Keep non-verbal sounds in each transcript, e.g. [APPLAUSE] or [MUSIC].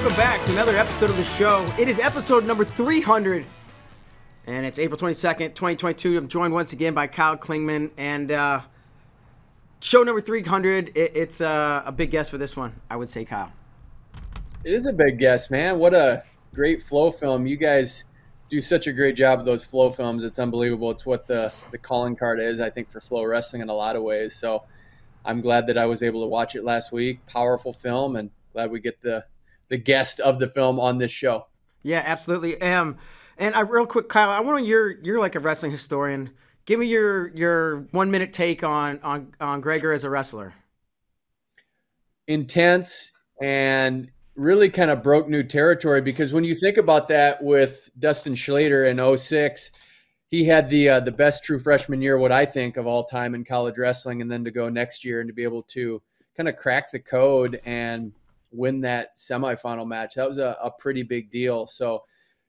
Welcome back to another episode of the show. It is episode number 300, and it's April 22nd, 2022. I'm joined once again by Kyle Klingman, and uh, show number 300. It, it's uh, a big guess for this one, I would say, Kyle. It is a big guess, man. What a great FloFilm. You guys do such a great job of those FloFilms. It's unbelievable. It's what the, the calling card is, I think, for FloWrestling in a lot of ways. So I'm glad that I was able to watch it last week. Powerful film, and glad we get the the guest of the film on this show. Yeah, absolutely. Um, and I real quick, Kyle, I want to you're you're like a wrestling historian. Give me your your one minute take on on on Gregor as a wrestler. Intense and really kind of broke new territory because when you think about that with Dustin Schlatter in 06, he had the uh, the best true freshman year, what I think of all time in college wrestling, and then to go next year and to be able to kind of crack the code and win that semifinal match. That was a, a pretty big deal. So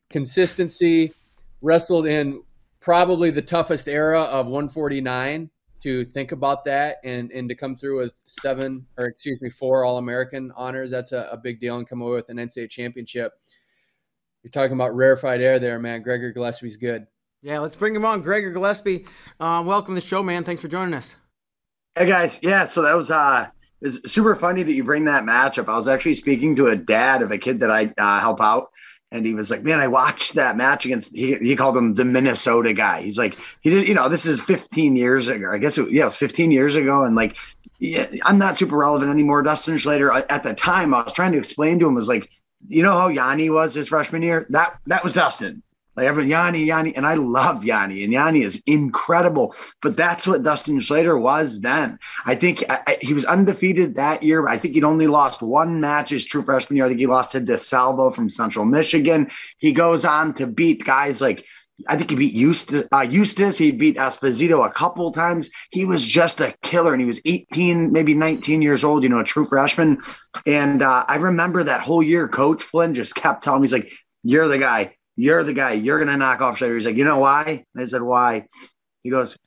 consistency, wrestled in probably the toughest era of 149 to think about that and, and to come through with seven or excuse me, four all American honors. That's a, a big deal and come away with an NCAA championship. You're talking about rarefied air there, man. Gregor Gillespie's good. Yeah, let's bring him on. Gregor Gillespie, uh, welcome to the show, man. Thanks for joining us. Hey guys, yeah. So that was uh, it's super funny that you bring that match up. I was actually speaking to a dad of a kid that I uh, help out, and he was like, "Man, I watched that match against." He, he called him the Minnesota guy. He's like, he did, you know, this is 15 years ago. I guess it, yeah, it was 15 years ago, and like, yeah, I'm not super relevant anymore. Dustin Schlatter at the time, I was trying to explain to him was like, you know how Yianni was his freshman year? That that was Dustin. Like everyone, Yianni, Yianni, and I love Yianni, and Yianni is incredible. But that's what Dustin Schlatter was then. I think I, I, he was undefeated that year. I think he'd only lost one match his true freshman year. I think he lost to DeSalvo from Central Michigan. He goes on to beat guys like I think he beat Eustace, uh, Eustace. He beat Esposito a couple times. He was just a killer, and he was 18, maybe 19 years old. You know, a true freshman. And uh, I remember that whole year, Coach Flynn just kept telling me, "He's like, you're the guy you're the guy. You're gonna knock off Schlatter. He's like, you know why? I said, why? He goes,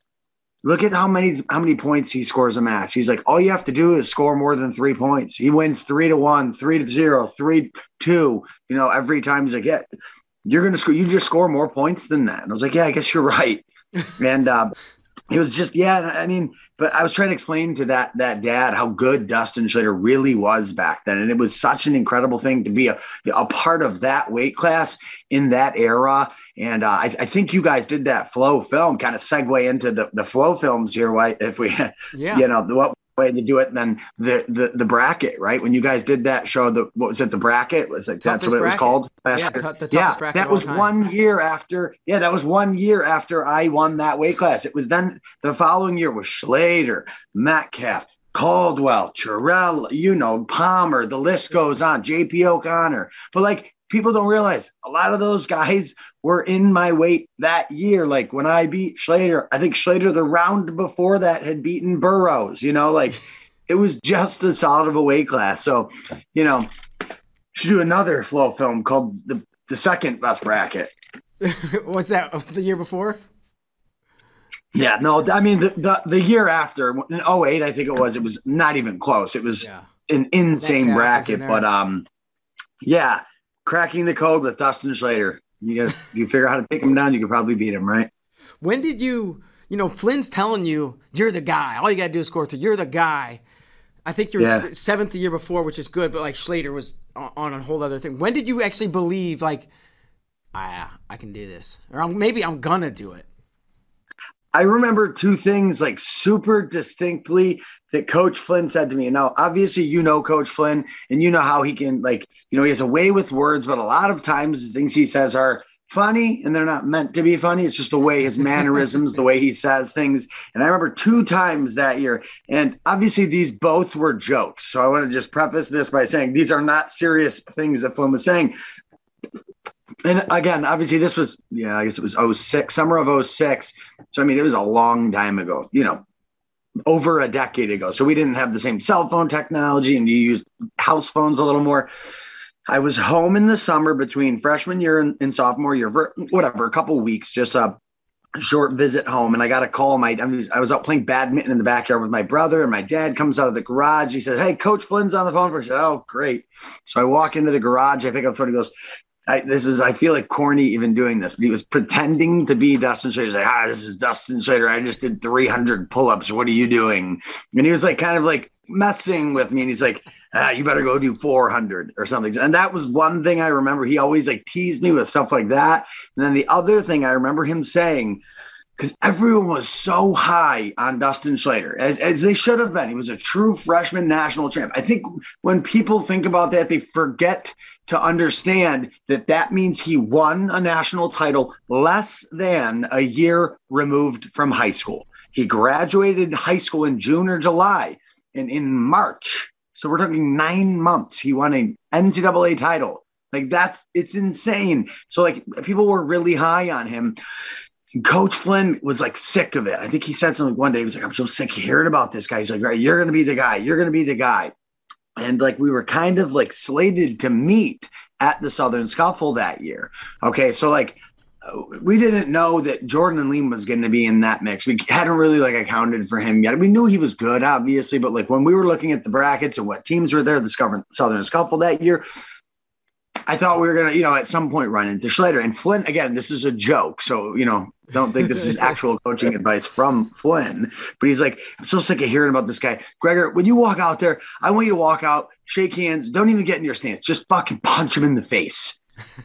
look at how many how many points he scores a match. He's like, all you have to do is score more than three points. He wins three to one, three to zero, three two. You know, every time he's like, yeah, you're gonna score. You just score more points than that. And I was like, yeah, I guess you're right. [LAUGHS] and uh, it was just yeah i mean but i was trying to explain to that that dad how good dustin schlatter really was back then. And it was such an incredible thing to be a, a part of that weight class in that era. And uh, I, I, think you guys did that FloFilm kind of segue into the, the FloFilms here right if we [LAUGHS] yeah. you know what way to do it than the, the the bracket, right? When you guys did that show, the what was it? The bracket was like that's what it was called last yeah, year. T- yeah, that was one year after. Yeah, that was one year after I won that weight class. It was then the following year was Schlatter, Metcalf, Caldwell, Churell, you know, Palmer. The list goes on. J.P. O'Connor, but like people don't realize a lot of those guys were in my weight that year. Like when I beat Schlatter, I think Schlatter the round before that had beaten Burroughs, you know, like [LAUGHS] it was just as solid of a weight class. So, you know, should do another FloFilm called the the second best bracket. [LAUGHS] Was that the year before? Yeah, no, I mean the the, the year after in 08, I think it was, it was not even close. It was Yeah. an insane bracket. But um yeah, cracking the code with Dustin Schlatter. You got you figure out how to take him down, you could probably beat him, right? When did you, you know, Flynn's telling you you're the guy. All you got to do is score three. You're the guy. I think you're Yeah. seventh the year before, which is good, but like Schlatter was on, a whole other thing. When did you actually believe, like, ah, I can do this? Or I'm, maybe I'm going to do it? I remember two things like super distinctly that Coach Flynn said to me. Now, obviously, you know Coach Flynn, and you know how he can like, you know, he has a way with words, but a lot of times the things he says are funny and they're not meant to be funny. It's just the way his mannerisms, the way he says things. And I remember two times that year, and obviously these both were jokes. So I want to just preface this by saying these are not serious things that Flynn was saying. And again, obviously, this was, yeah, I guess it was 06, summer of 06. So, I mean, it was a long time ago, you know, over a decade ago. So, we didn't have the same cell phone technology and you used house phones a little more. I was home in the summer between freshman year and, and sophomore year, ver- whatever, a couple weeks, just a short visit home. And I got a call. My I was, I was out playing badminton in the backyard with my brother, and my dad comes out of the garage. He says, Hey, Coach Flynn's on the phone for. I said, Oh, great. So I walk into the garage. I pick up the phone. He goes, I, this is I feel like corny even doing this, but he was pretending to be Dustin Schlatter. He's like, ah, this is Dustin Schlatter. I just did 300 pull-ups. What are you doing? And he was like, kind of like messing with me. And he's like, ah, you better go do 400 or something. And that was one thing I remember. He always like teased me with stuff like that. And then the other thing I remember him saying, because everyone was so high on Dustin Schlatter, as, as they should have been. He was a true freshman national champ. I think when people think about that, they forget to understand that that means he won a national title less than a year removed from high school. He graduated high school in June or July, and in March, so we're talking nine months, he won an NCAA title. Like that's it's insane. So like people were really high on him. Coach Flynn was like sick of it. I think he said something one day. He was like, I'm so sick of hearing about this guy. He's like, right, you're going to be the guy. You're going to be the guy. And like we were kind of like slated to meet at the Southern Scuffle that year. Okay. So like we didn't know that Jordan and Liam was going to be in that mix. We hadn't really like accounted for him yet. We knew he was good, obviously, but like when we were looking at the brackets and what teams were there, the Southern Scuffle that year, I thought we were gonna, you know, at some point run into Schlatter and Flynn. Again, this is a joke, so you know, don't think this is [LAUGHS] actual coaching advice from Flynn. But he's like, I'm so sick of hearing about this guy, Gregor. When you walk out there, I want you to walk out, shake hands, don't even get in your stance, just fucking punch him in the face.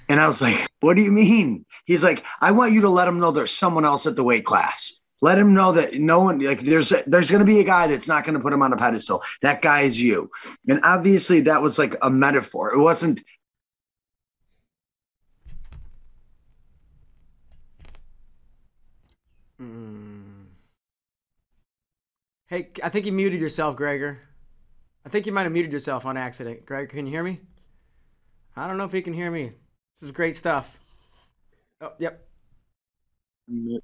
And I was like, What do you mean? He's like, I want you to let him know there's someone else at the weight class. Let him know that no one like there's there's going to be a guy that's not going to put him on a pedestal. That guy is you. And obviously that was like a metaphor. It wasn't Hey, I think you muted yourself, Gregor. I think you might have muted yourself on accident. Greg, can you hear me? I don't know if he can hear me. This is great stuff. Oh, yep.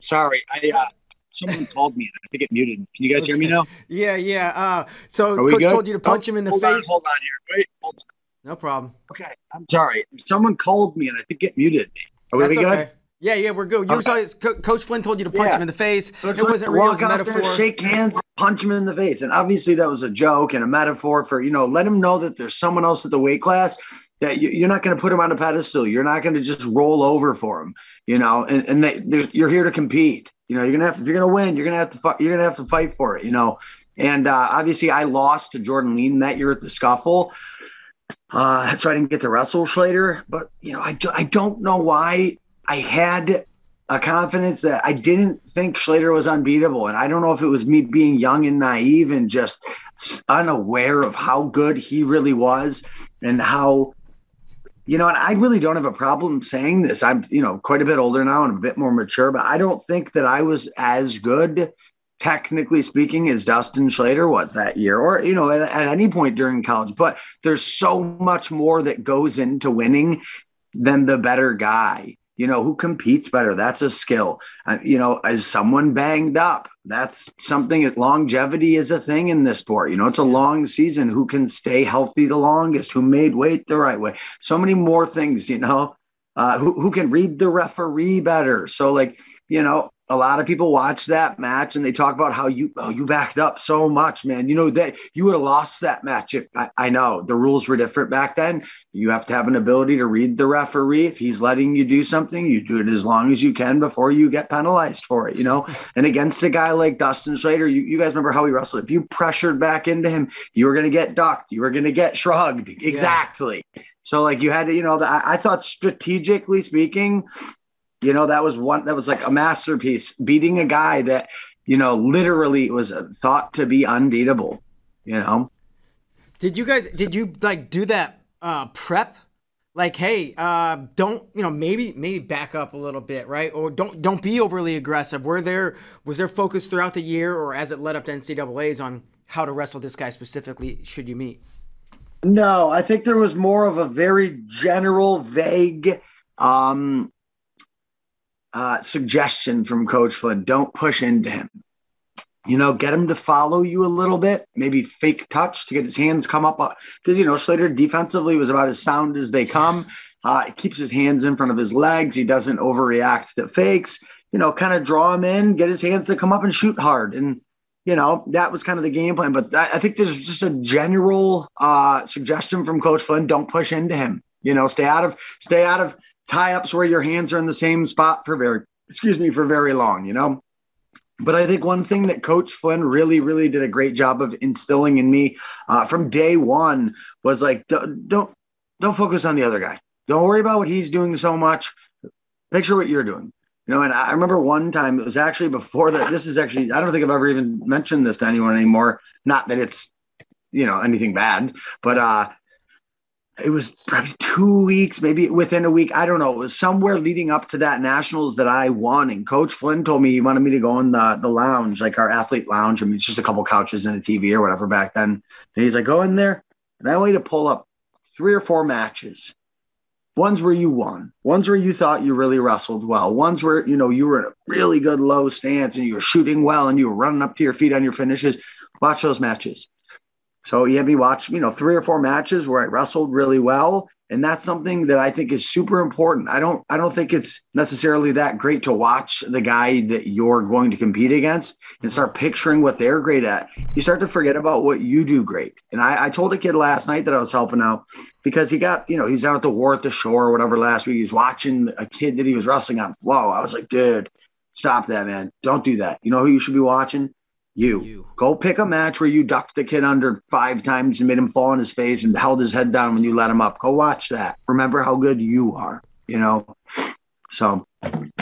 Sorry, I uh, someone called me and I think it muted. Can you guys hear me now? [LAUGHS] Yeah, yeah. Uh, so coach good? told you to punch Oh, him in the hold face. On, hold on here. Wait, hold on. No problem. Okay, I'm sorry. Someone called me and I think it muted me. Are we good? okay. Yeah, yeah, we're good. You Okay. saw Co- Coach Flynn told you to punch Yeah. him in the face. Let's it wasn't real. It was out there, metaphor. shake hands, punch him in the face, and obviously that was a joke and a metaphor for you know let him know that there's someone else at the weight class that you, you're not going to put him on a pedestal. You're not going to just roll over for him, you know. And and they, there's, you're here to compete. You know, you're gonna have if you're gonna win, you're gonna have to fi- you're gonna have to fight for it. You know, and uh, obviously I lost to Jordan Leen that year at the scuffle. Uh, so I didn't get to wrestle Schlatter, but you know I, do, I don't know why I had a confidence that I didn't think Schlatter was unbeatable. And I don't know if it was me being young and naive and just unaware of how good he really was and how, you know, and I really don't have a problem saying this. I'm, you know, quite a bit older now and a bit more mature, but I don't think that I was as good, technically speaking, as Dustin Schlatter was that year or, you know, at, at any point during college. But there's so much more that goes into winning than the better guy? You know, who competes better? That's a skill. Uh, you know, is someone banged up? That's something that longevity is a thing in this sport. You know, it's a long season. Who can stay healthy the longest? Who made weight the right way? So many more things, you know, uh, who, who can read the referee better. So, like, you know, a lot of people watch that match and they talk about how you oh you backed up so much man. You know that you would have lost that match if I, I, know the rules were different back then. You have to have an ability to read the referee. If he's letting you do something you do it as long as you can before you get penalized for it you know? [LAUGHS] And against a guy like dustin schlatter you, you guys remember how he wrestled. If you pressured back into him you were going to get ducked you were going to get shrugged. Exactly. Yeah. so like you had to you know the, I, I thought strategically speaking you know, that was one that was like a masterpiece, beating a guy that, you know, literally was thought to be unbeatable, you know. Did you guys did you like do that uh prep? Like, hey, uh, don't you know? Maybe, maybe back up a little bit, right? Or don't don't be overly aggressive. Were there was there focus throughout the year, or as it led up to NCAA's on how to wrestle this guy specifically? Should you meet? No, I think there was more of a very general, vague um, uh, suggestion from Coach Flynn don't push into him. You know, get him to follow you a little bit, maybe fake touch to get his hands come up. Because, you know, Schlatter defensively was about as sound as they come. Uh, he keeps his hands in front of his legs. He doesn't overreact to fakes. You know, kind of draw him in, get his hands to come up and shoot hard. And, you know, that was kind of the game plan. But I think there's just a general uh, suggestion from Coach Flynn: don't push into him. You know, stay out of stay out of tie ups where your hands are in the same spot for very, excuse me, for very long, you know? But I think one thing that Coach Flynn really, really did a great job of instilling in me uh, from day one was like, don't, don't, don't focus on the other guy. Don't worry about what he's doing so much. Picture what you're doing. You know, and I remember one time it was actually before that. This is actually, I don't think I've ever even mentioned this to anyone anymore. Not that it's, you know, anything bad, but uh, it was probably two weeks, maybe within a week. I don't know. It was somewhere leading up to that nationals that I won. And Coach Flynn told me he wanted me to go in the the lounge, like our athlete lounge. I mean, it's just a couple couches and a TV or whatever back then. And he's like, go in there. And I want you to pull up three or four matches. Ones where you won, ones where you thought you really wrestled well, ones where you know you were in a really good low stance and you were shooting well and you were running up to your feet on your finishes. Watch those matches. So he had me watch, you know, three or four matches where I wrestled really well. And that's something that I think is super important. I don't I don't think it's necessarily that great to watch the guy that you're going to compete against and start picturing what they're great at. You start to forget about what you do great. And I, I told a kid last night that I was helping out because he got, you know, he's out at the war at the shore or whatever last week. He's watching a kid that he was wrestling on. Whoa, I was like, dude, stop that, man. Don't do that. You know who you should be watching? You. you. Go pick a match where you ducked the kid under five times and made him fall on his face and held his head down when you let him up. Go watch that. Remember how good you are, you know? So,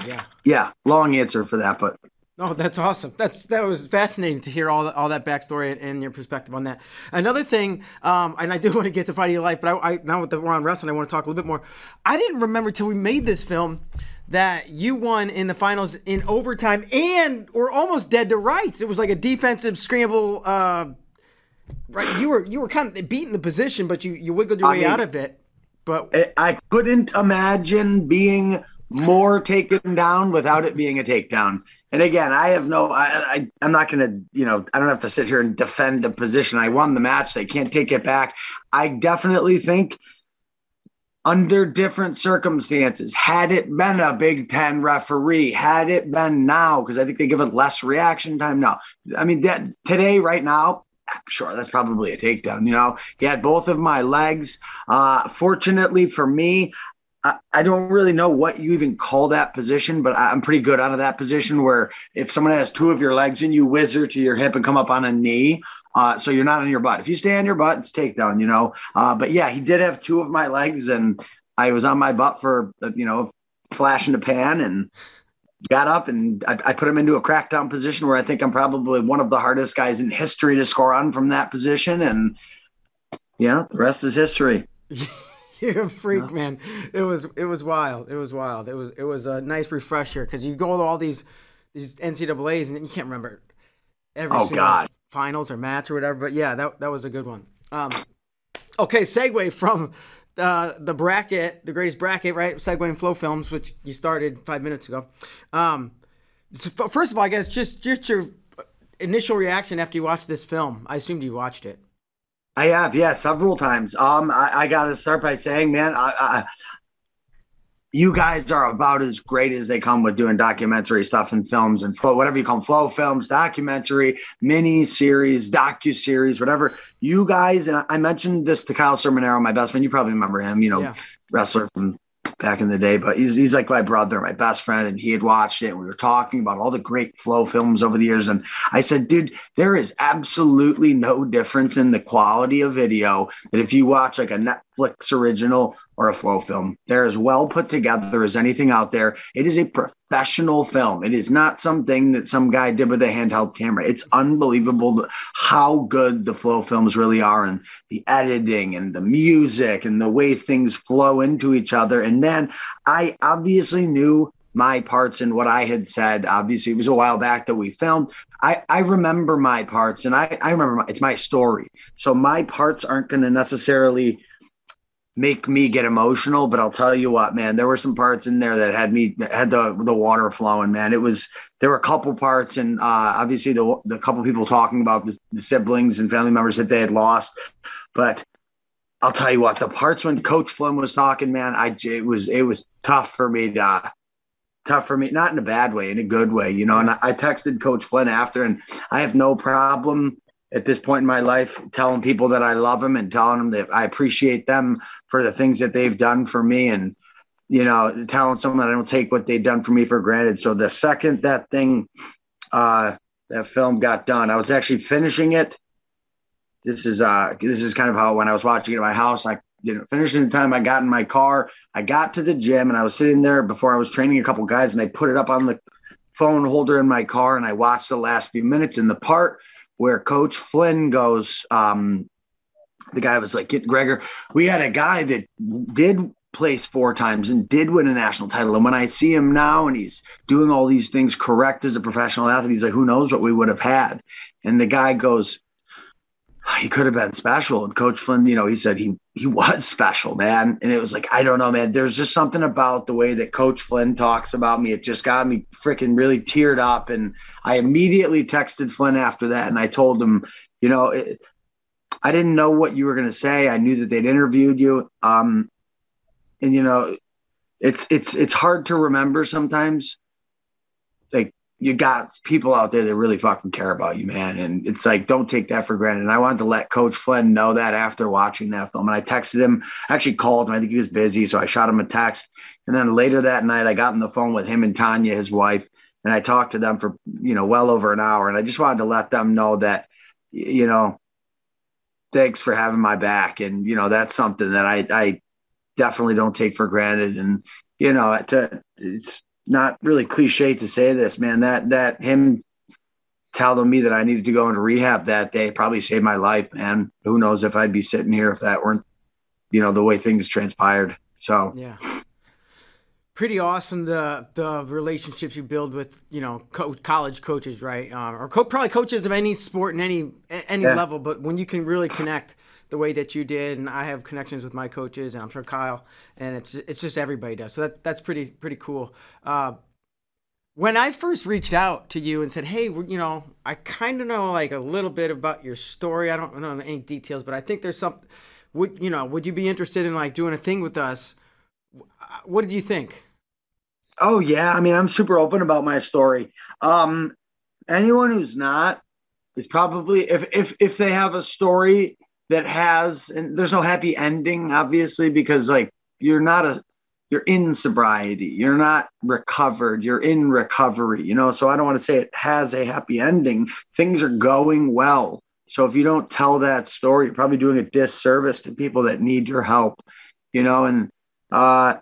yeah. Yeah. Long answer for that, but. Oh, that's awesome. That's that was fascinating to hear all all that backstory and, and, your perspective on that. Another thing, um, and I do [LAUGHS] want to get to fight of your life, but I, I now that we're on wrestling, I want to talk a little bit more. I didn't remember till we made this film that you won in the finals in overtime and were almost dead to rights. It was like a defensive scramble. Uh, right, you were you were kind of beating the position, but you you wiggled your I way mean, out of it. But I couldn't imagine being more taken down without it being a takedown. And again, I have no, I, I I'm not going to, you know, I don't have to sit here and defend a position. I won the match. They can't take it back. I definitely think under different circumstances, had it been a Big Ten referee, had it been now, because I think they give it less reaction time now. I mean, that today, right now, sure, that's probably a takedown. You know, he had both of my legs. Uh, fortunately for me, I, don't really know what you even call that position, but I'm pretty good out of that position where if someone has two of your legs and you whizzer to your hip and come up on a knee, uh, so you're not on your butt. If you stay on your butt, it's takedown, you know. Uh, but yeah, he did have two of my legs, and I was on my butt for uh, you know flash in the pan and got up and I, I, put him into a crackdown position where I think I'm probably one of the hardest guys in history to score on from that position, and yeah, the rest is history. [LAUGHS] [LAUGHS] You're a freak, yeah. man. It was it was wild. It was wild. It was it was a nice refresher because you go to all these these NCAA's and you can't remember every oh, God. finals or match or whatever. But yeah, that that was a good one. Um, okay, segue from uh, the bracket, the greatest bracket, right? Segue Flow Films, which you started five minutes ago. Um, so first of all, I guess just just your initial reaction after you watched this film. I assumed you watched it. I have, yeah, several times. Um, I, I got to start by saying, man, I, I, you guys are about as great as they come with doing documentary stuff and films and flow, whatever you call them, FloFilms, documentary, mini series, docu series, whatever. You guys, and I mentioned this to Kyle Sermonero, my best friend. You probably remember him, you know, yeah. wrestler from back in the day, but he's he's like my brother, my best friend, and he had watched it. And we were talking about all the great FloFilms over the years, and I said, dude, there is absolutely no difference in the quality of video that if you watch like a Netflix original or a FloFilm. They're as well put together as anything out there. It is a professional film. It is not something that some guy did with a handheld camera. It's unbelievable how good the FloFilms really are and the editing and the music and the way things flow into each other. And then I obviously knew my parts and what I had said. Obviously, it was a while back that we filmed. I, I remember my parts and I, I remember my, it's my story. So my parts aren't going to necessarily make me get emotional, but I'll tell you what, man, there were some parts in there that had me had the the water flowing, man. It was there were a couple parts, and uh, obviously the the couple people talking about the, the siblings and family members that they had lost, but I'll tell you what, the parts when Coach Flynn was talking, man, I it was it was tough for me to. Tough for me, not in a bad way, in a good way, you know. And I texted Coach Flynn after, and I have no problem at this point in my life telling people that I love them and telling them that I appreciate them for the things that they've done for me and you know telling someone that I don't take what they've done for me for granted. So the second that thing uh that film got done, I was actually finishing it. This is uh this is kind of how when I was watching it at my house, I you know, finishing the time I got in my car, I got to the gym and I was sitting there before I was training a couple guys and I put it up on the phone holder in my car and I watched the last few minutes and the part where Coach Flynn goes, um, the guy was like, Get Gregor, we had a guy that did place four times and did win a national title. And when I see him now and he's doing all these things correct as a professional athlete, he's like, who knows what we would have had? And the guy goes, [SIGHS] he could have been special. And Coach Flynn, you know, he said he he was [LAUGHS] special, man. And it was like, I don't know, man. There's just something about the way that Coach Flynn talks about me. It just got me freaking really teared up. And I immediately texted Flynn after that, and I told him, you know, it, I didn't know what you were going to say. I knew that they'd interviewed you, um, and you know, it's it's it's hard to remember sometimes, like you got people out there that really fucking care about you, man. And it's like, don't take that for granted. And I wanted to let Coach Flynn know that after watching that film. And I texted him, actually called him. I think he was busy. So I shot him a text. And then later that night, I got on the phone with him and Tanya, his wife, and I talked to them for, you know, well over an hour. And I just wanted to let them know that, you know, thanks for having my back. And, you know, that's something that I, I definitely don't take for granted. And, you know, to, it's, not really cliche to say this, man. That that him telling me that I needed to go into rehab that day probably saved my life, man. Who knows if I'd be sitting here if that weren't, you know, the way things transpired. So yeah, pretty awesome the the relationships you build with you know co- college coaches, right? Um, or co- probably coaches of any sport in any any yeah. level, but when you can really connect the way that you did, and I have connections with my coaches, and I'm sure Kyle, and it's it's just everybody does. So that that's pretty pretty cool. Uh, when I first reached out to you and said, "Hey, you know, I kind of know like a little bit about your story. I don't know any details, but I think there's some. Would you know? Would you be interested in like doing a thing with us? What did you think? Oh yeah, I mean, I'm super open about my story. Um, anyone who's not is probably if if if they have a story that has and there's no happy ending obviously because like you're not a you're in sobriety. You're not recovered. You're in recovery you know? So i don't want to say it has a happy ending. Things are going well. So if you don't tell that story you're probably doing a disservice to people that need your help you know? And uh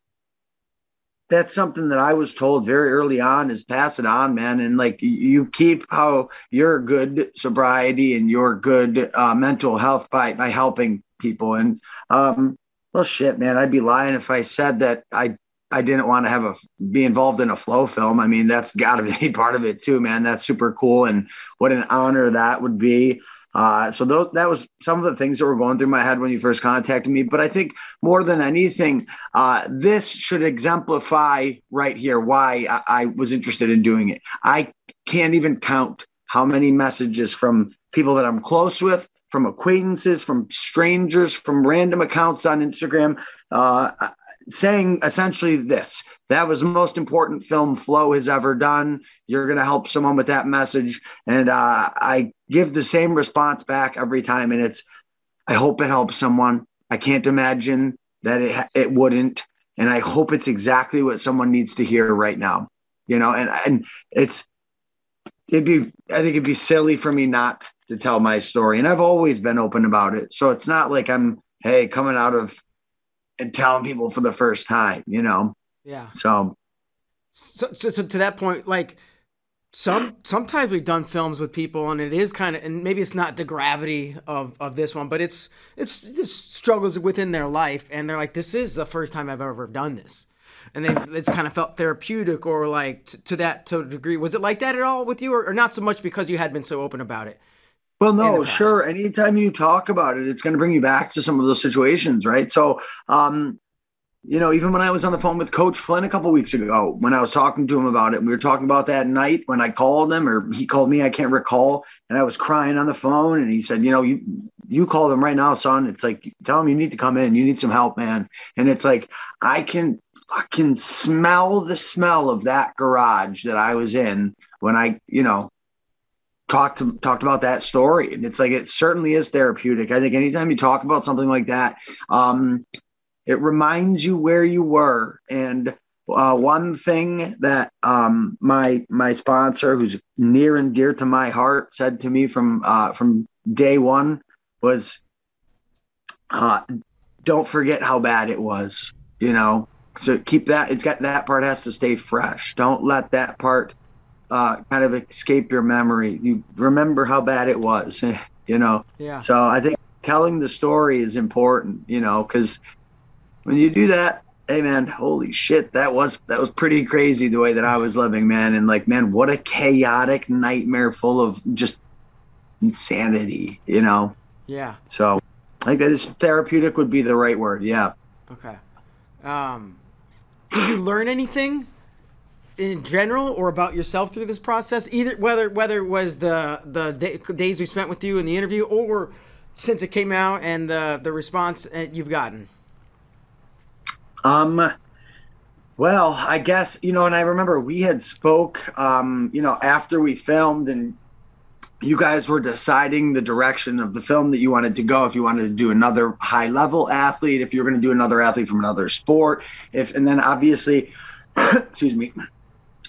that's something that I was told very early on is pass it on, man. And like you keep how your good sobriety and your good uh, mental health by by helping people. And um, well, shit, man, I'd be lying if I said that I I didn't want to have a be involved in a FloFilm. I mean, that's got to [LAUGHS] be part of it too, man. That's super cool, and what an honor that would be. Uh, so those, that was some of the things that were going through my head when you first contacted me. But I think more than anything, uh, this should exemplify right here why I, I was interested in doing it. I can't even count how many messages from people that I'm close with, from acquaintances, from strangers, from random accounts on Instagram, uh, saying essentially this that was the most important film Flo has ever done. You're going to help someone with that message. And uh, I give the same response back every time. And it's, I hope it helps someone. I can't imagine that it, it wouldn't. And I hope it's exactly what someone needs to hear right now. You know, and, and it's, it'd be, I think it'd be silly for me not to tell my story. And I've always been open about it. So it's not like I'm, hey, coming out of and telling people for the first time, you know? Yeah. So, so, so, so to that point, like some sometimes we've done films with people and it is kind of and maybe it's not the gravity of of this one, but it's it's just struggles within their life and they're like, this is the first time I've ever done this. And they it's kind of felt therapeutic or like to, to that to a degree. Was it like that at all with you or, or not so much because you had been so open about it? Well, no, sure. Anytime you talk about it, it's going to bring you back to some of those situations, right? So, um, you know, even when I was on the phone with Coach Flynn a couple weeks ago, when I was talking to him about it, we were talking about that night when I called him or he called me, I can't recall, and I was crying on the phone, and he said, you know, you you call them right now, son. It's like tell them you need to come in, you need some help, man. And it's like I can fucking smell the smell of that garage that I was in when I, you know, talked talked about that story and it's like it certainly is therapeutic. I think anytime you talk about something like that um, it reminds you where you were. And uh, one thing that um, my my sponsor who's near and dear to my heart said to me from uh, from day one was uh, don't forget how bad it was you know? So keep that it's got that part has to stay fresh. Don't let that part uh, kind of escape your memory. You remember how bad it was, [LAUGHS] you know. Yeah. So I think telling the story is important, you know, because when you do that, hey man, holy shit, that was that was pretty crazy the way that I was living, man. And like, man, what a chaotic nightmare full of just insanity, you know. Yeah. So I think that is therapeutic would be the right word. Yeah. Okay. Um, did you learn anything in general or about yourself through this process? Either whether whether it was the the day, days we spent with you in the interview or since it came out and the the response you've gotten? Um well i guess you know and i remember we had spoke um you know after we filmed and you guys were deciding the direction of the film that you wanted to go. If you wanted to do another high level athlete if you're going to do another athlete from another sport if and then obviously [COUGHS] excuse me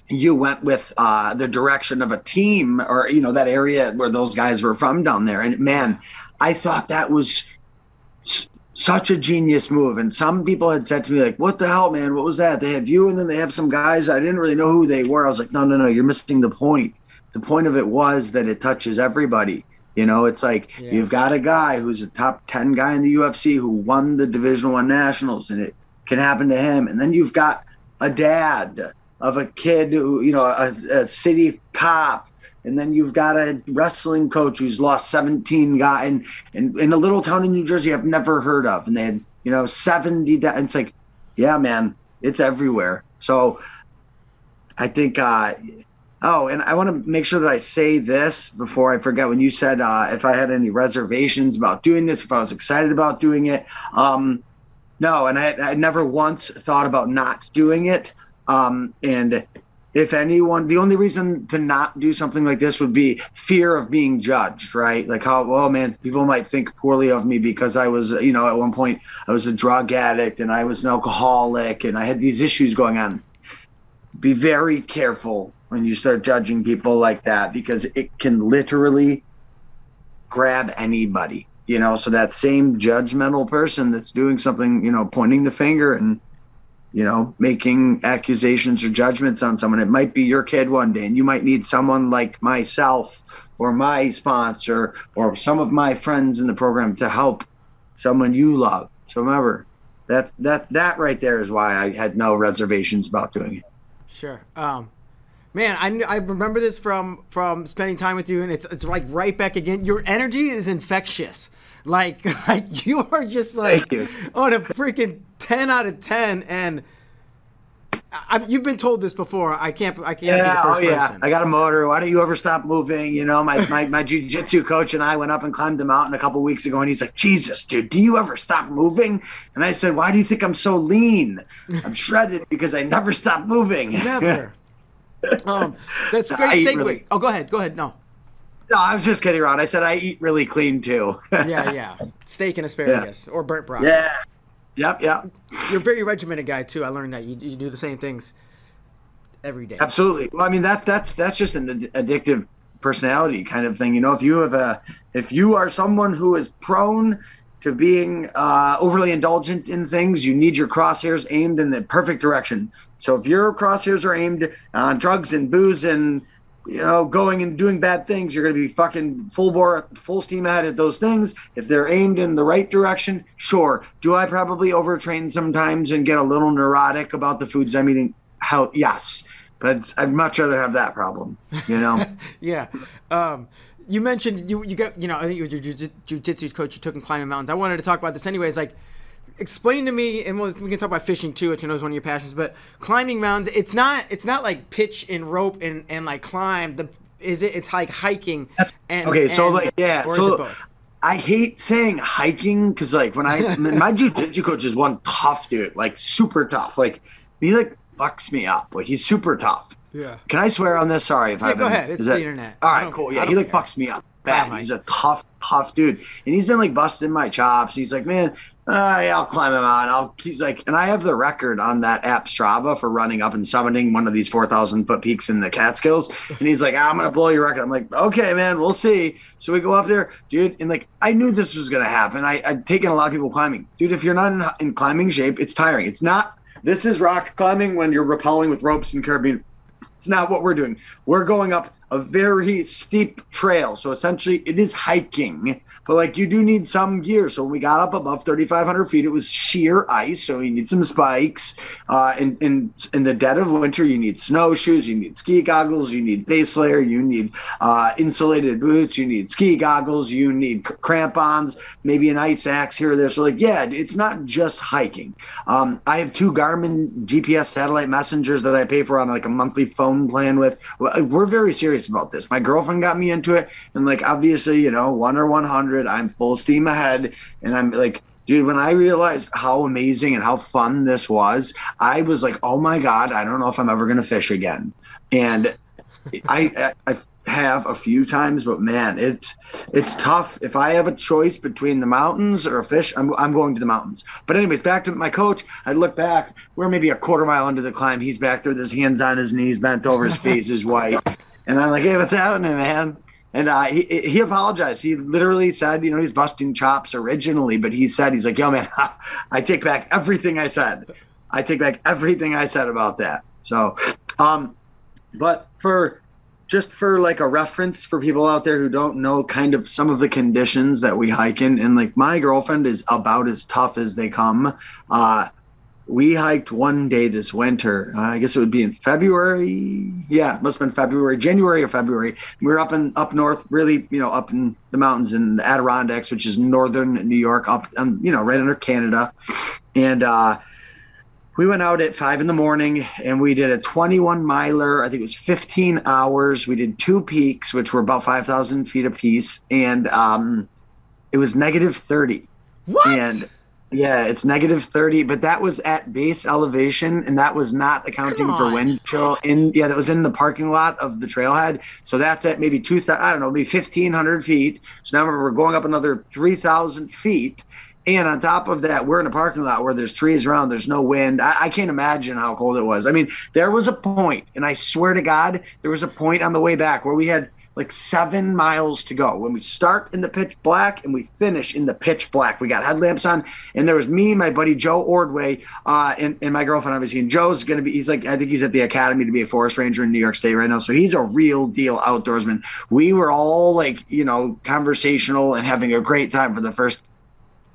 you went with uh, the direction of a team or you know that area where those guys were from down there. And man i thought that was s- such a genius move. And some people had said to me like what the hell man? What was that? They have you and then they have some guys. I didn't really know who they were. I was like no no no you're missing the point. The point of it was that it touches everybody. You know it's like yeah. you've got a guy who's a top 10 guy in the ufc who won the division one nationals and it can happen to him. And then you've got a dad of a kid who, you know, a, a city cop and then you've got a wrestling coach who's lost 17 guys in, in, in, a little town in New Jersey I've never heard of. And they had, you know, 70. Da- it's like, yeah, man, it's everywhere. So I think, uh, oh, and I want to make sure that I say this before I forget when you said uh, if I had any reservations about doing this, if I was excited about doing it. Um, no, and I, I never once thought about not doing it. Um, and if anyone, the only reason to not do something like this would be fear of being judged, right? Like how, oh man, people might think poorly of me because I was, you know, at one point I was a drug addict and I was an alcoholic and I had these issues going on. Be very careful when you start judging people like that because it can literally grab anybody, you know. So that same judgmental person that's doing something, you know, pointing the finger and you know, making accusations or judgments on someone. It might be your kid one day, and you might need someone like myself or my sponsor or some of my friends in the program to help someone you love. So remember, that that that right there is why I had no reservations about doing it. Sure. Um, Man, I, I remember this from from spending time with you, and it's it's like right back again. Your energy is infectious. Like [LAUGHS] like you are just like on a freaking ten out of ten, and I, you've been told this before. I can't. I can't. Yeah. oh yeah. person. I got a motor. Why don't you ever stop moving? You know, my my my jujitsu coach and I went up and climbed the mountain a couple weeks ago, and he's like, "Jesus, dude, do you ever stop moving?" And I said, "Why do you think I'm so lean? I'm shredded because I never stop moving." Never. [LAUGHS] um, that's a great segue. really- oh, go ahead. Go ahead. No. No, I was just kidding around. I said I eat really clean too. [LAUGHS] Yeah, yeah. Steak and asparagus or burnt broccoli. yeah. Yep. Yep. You're a very regimented guy too. I learned that you, you do the same things every day. Absolutely. Well, I mean that that's that's just an addictive personality kind of thing. You know, if you have a if you are someone who is prone to being uh, overly indulgent in things, you need your crosshairs aimed in the perfect direction. So if your crosshairs are aimed on drugs and booze and you know going and doing bad things, you're going to be fucking full bore, full steam ahead at those things. If they're aimed in the right direction, sure. Do I probably overtrain sometimes and get a little neurotic about the foods I'm eating? How yes, but I'd much rather have that problem. You know. Yeah. Um, you mentioned you you got you know I think you were your jiu- jiu-jitsu coach you took in climbing mountains. I wanted to talk about this anyways. Like, explain to me, and we'll, we can talk about fishing too, which I know is one of your passions. But climbing mountains, it's not it's not like pitch and rope and and like climb. The is it? It's like hiking. And okay, so and- like yeah, so? I hate saying hiking because like when I [LAUGHS] my jujitsu coach is one tough dude, like super tough. Like he like fucks me up. Like he's super tough. Yeah. Can I swear on this? Sorry if Yeah, I've go ahead. It's the that- internet. All I right, cool. Yeah, he like care. fucks me up bad. He's a tough, tough dude, and he's been like busting my chops. He's like, man, uh, yeah, I'll climb him out. I'll. He's like, and I have the record on that app Strava for running up and summiting one of these four thousand foot peaks in the Catskills. And he's like, I'm gonna blow your record. I'm like, okay, man, we'll see. So we go up there, dude, and like I knew this was gonna happen. I, I've taken a lot of people climbing, dude. If you're not in, in climbing shape, it's tiring. It's not. This is rock climbing when you're rappelling with ropes and carabiner. It's not what we're doing. We're going up a very steep trail. So essentially, it is hiking, but like you do need some gear. So when we got up above 3,500 feet, it was sheer ice. So you need some spikes. Uh, in, in, in the dead of winter, you need snowshoes, you need ski goggles, you need face layer, you need uh, insulated boots, you need ski goggles, you need crampons, maybe an ice axe here or there. So, like, yeah, it's not just hiking. Um, I have two Garmin GPS satellite messengers that I pay for on like a monthly phone plan with. We're very serious about this. My girlfriend got me into it, and like obviously, you know, one or one hundred, I'm full steam ahead, and I'm like. Dude, when I realized how amazing and how fun this was, I was like, "Oh my god, I don't know if I'm ever gonna fish again." And I, I I have a few times, but man, it's it's tough. If I have a choice between the mountains or a fish, I'm I'm going to the mountains. But anyways, back to my coach. I look back. We're maybe a quarter mile into the climb. He's back there with his hands on his knees, bent over, his face is white, and I'm like, "Hey, what's happening, man?" And uh, he he apologized. He literally said, you know, he's busting chops originally, but he said he's like, "Yo, man, [LAUGHS] I take back everything I said. I take back everything I said about that." So, um, but for just for like a reference for people out there who don't know kind of some of the conditions that we hike in and like my girlfriend is about as tough as they come uh we hiked one day this winter uh, i guess it would be in february yeah it must have been february january or february we were up in up north really you know up in the mountains in the adirondacks which is northern new york up um, you know right under canada and uh we went out at five in the morning and we did a 21 miler. I think it was 15 hours. We did two peaks, which were about 5,000 feet apiece, and um, it was negative 30. What? And yeah, it's negative 30, but that was at base elevation, and that was not accounting for wind chill. In yeah, that was in the parking lot of the trailhead. So that's at maybe two. I don't know, maybe 1,500 feet. So now we're going up another 3,000 feet. And on top of that, we're in a parking lot where there's trees around, there's no wind. I, I can't imagine how cold it was. I mean, there was a point, and I swear to God, there was a point on the way back where we had like seven miles to go. When we start in the pitch black and we finish in the pitch black, we got headlamps on, and there was me, my buddy Joe Ordway, uh, and, and my girlfriend, obviously. And Joe's going to be, he's like, I think he's at the academy to be a forest ranger in New York State right now. So he's a real deal outdoorsman. We were all like, you know, conversational and having a great time for the first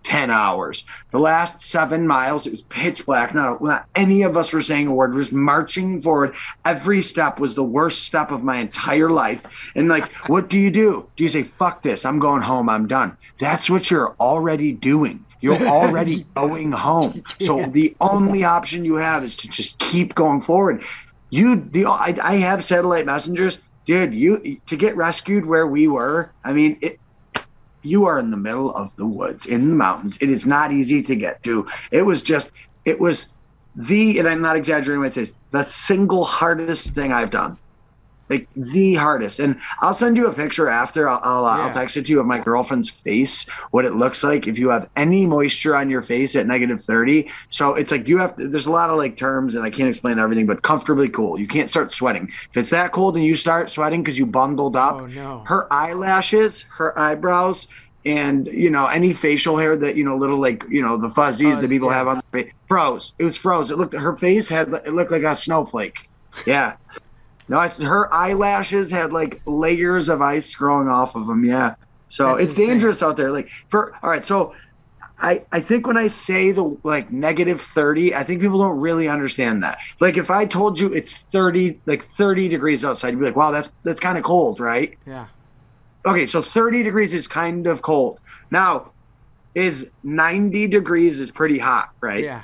10 hours. The last seven miles, it was pitch black. Not, not any of us were saying a word. Was marching forward. Every step was the worst step of my entire life. And like, what do you do? Do you say, fuck this? I'm going home. I'm done. That's what you're already doing. You're [LAUGHS] already going home. So the only option you have is to just keep going forward. You, the I, I have satellite messengers, dude. You to get rescued where we were. I mean, it, you are in the middle of the woods in the mountains. It is not easy to get to. It was just, it was the, and I'm not exaggerating when I say the single hardest thing I've done. Like the hardest. And I'll send you a picture after. I'll, I'll, uh, Yeah. I'll text it to you of my girlfriend's face, what it looks like if you have any moisture on your face at negative 30. So it's like you have, there's a lot of like terms and I can't explain everything, but comfortably cool. You can't start sweating. If it's that cold and you start sweating because you bundled up, Oh, no. her eyelashes, her eyebrows, and you know any facial hair that you know little like you know the fuzzies Fuzz, that people yeah. have on their face froze. It was froze. It looked her face had it looked like a snowflake. Yeah. No, it's, her eyelashes had like layers of ice growing off of them. Yeah. So That's it's insane. dangerous out there. Like for all right, so I, I think when I say the like negative 30, I think people don't really understand that. Like if I told you it's 30, like 30 degrees outside, you'd be like, wow, that's that's kind of cold, right? Yeah. Okay, so 30 degrees is kind of cold. Now, is 90 degrees is pretty hot, right? Yeah.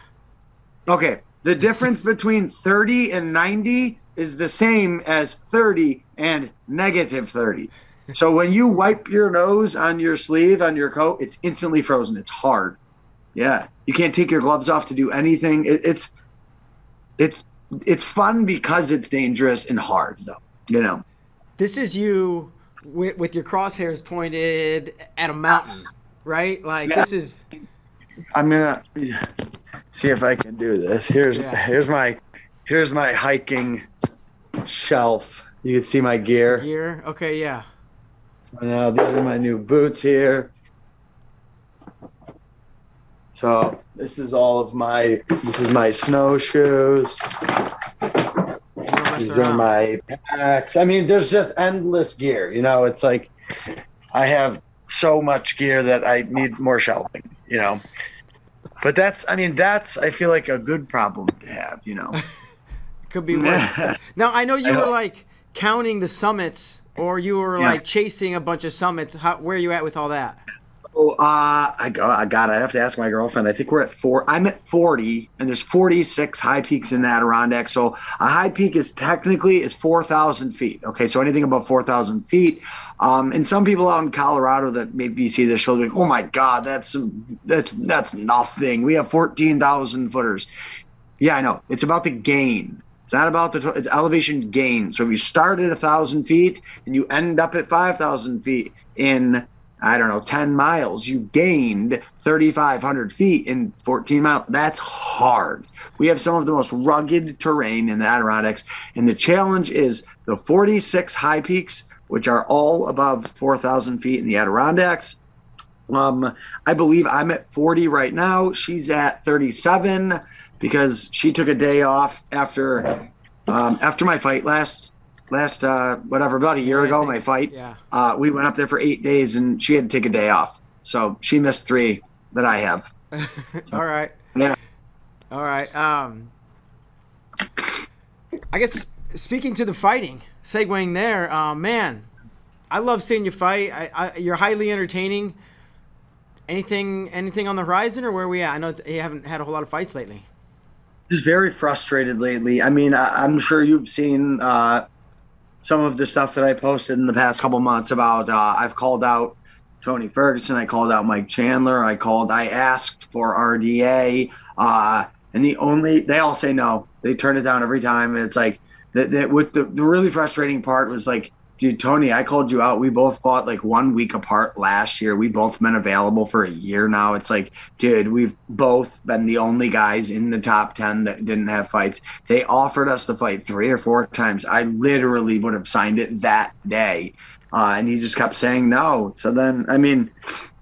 Okay. The difference between 30 and 90 is the same as 30 and negative 30. So when you wipe your nose on your sleeve on your coat, it's instantly frozen. It's hard. Yeah. You can't take your gloves off to do anything. It, it's it's it's fun because it's dangerous and hard though. You know. This is you with, with your crosshairs pointed at a mountain, right? Like Yeah. this is I'm gonna see if I can do this. Here's Yeah. here's my here's my hiking shelf. You can see my gear. gear. Okay, yeah. Now these are my new boots here. So this is all of my this is my snowshoes. These are my packs. I mean, there's just endless gear. You know, it's like I have so much gear that I need more shelving. You know, but that's I mean that's I feel like a good problem to have. You know. [LAUGHS] Could be worse. [LAUGHS] now I know you I were like counting the summits, or you were Yeah. like chasing a bunch of summits. How, where are you at with all that? Oh, uh, I got, I got. I have to ask my girlfriend. I think we're at four. I'm at forty, and there's 46 high peaks in the Adirondack. So a high peak is technically is 4,000 feet. Okay, so anything above 4,000 feet. Um, and some people out in Colorado that maybe see this show, like, oh my God, that's that's that's nothing. We have 14,000 footers. Yeah, I know. It's about the gain. Not about the it's elevation gain. So if you start at a thousand feet and you end up at five thousand feet in I don't know, 10 miles, you gained 3,500 feet in 14 miles. That's hard. We have some of the most rugged terrain in the Adirondacks. And the challenge is the 46 high peaks, which are all above 4,000 feet in the Adirondacks. Um, I believe I'm at 40 right now. She's at 37 because she took a day off after um, after my fight last last uh, whatever about a year Yeah, ago. think- My fight. Yeah. Uh, we went up there for eight days and she had to take a day off. So she missed three that I have. [LAUGHS] all right. Yeah. All right. Um, I guess speaking to the fighting, segueing there, uh, man, I love seeing you fight. I, I, you're highly entertaining. Anything, anything on the horizon, or where are we at? I know you haven't had a whole lot of fights lately. Just very frustrated lately. I mean, I, I'm sure you've seen uh, some of the stuff that I posted in the past couple months about uh, I've called out Tony Ferguson, I called out Mike Chandler, I called, I asked for RDA, uh, and the only they all say no. They turn it down every time, and it's like that. that what the, the really frustrating part was like, dude, Tony, I called you out. We both fought like one week apart last year. We both been available for a year now. It's like, dude, we've both been the only guys in the top ten that didn't have fights. They offered us to fight three or four times. I literally would have signed it that day. Uh, and he just kept saying no. So then, I mean,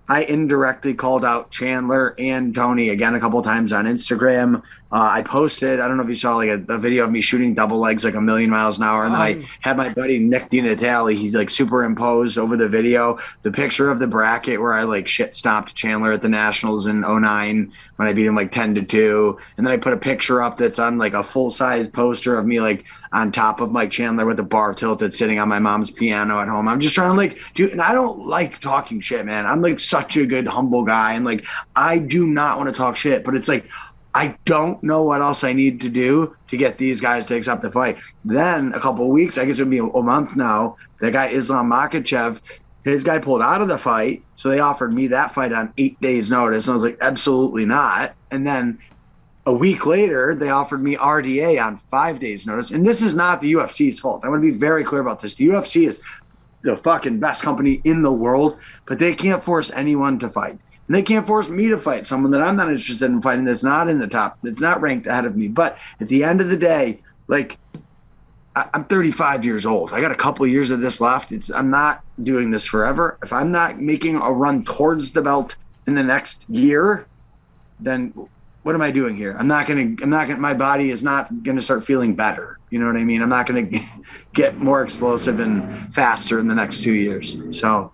I indirectly called out Chandler and Tony again a couple times on Instagram. Uh, I posted, I don't know if you saw like a, a, video of me shooting double legs like a million miles an hour. And then I um, had my buddy Nick DiNatale, he's like superimposed over the video the picture of the bracket where I like shit stopped Chandler at the Nationals in 09 when I beat him like 10 to 2. And then I put a picture up that's on like a full size poster of me like on top of Mike Chandler with a bar tilted sitting on my mom's piano at home. I'm just trying to like, dude, and I don't like talking shit, man. I'm like such a good, humble guy. And like, I do not want to talk shit, but it's like, I don't know what else I need to do to get these guys to accept the fight. Then a couple of weeks, I guess it'd be a month now. That guy Islam Makhachev, his guy pulled out of the fight, so they offered me that fight on eight days' notice, and I was like, absolutely not. And then a week later, they offered me RDA on five days' notice, and this is not the UFC's fault. I want to be very clear about this. The UFC is the fucking best company in the world, but they can't force anyone to fight. And they can't force me to fight someone that I'm not interested in fighting that's not in the top, that's not ranked ahead of me. But at the end of the day, like I, am 35 years old. I got a couple years of this left. It's I'm not doing this forever. If I'm not making a run towards the belt in the next year, then what am I doing here? I'm not gonna. I'm not gonna. My body is not gonna start feeling better. You know what I mean? I'm not gonna [LAUGHS] get more explosive and faster in the next two years. So,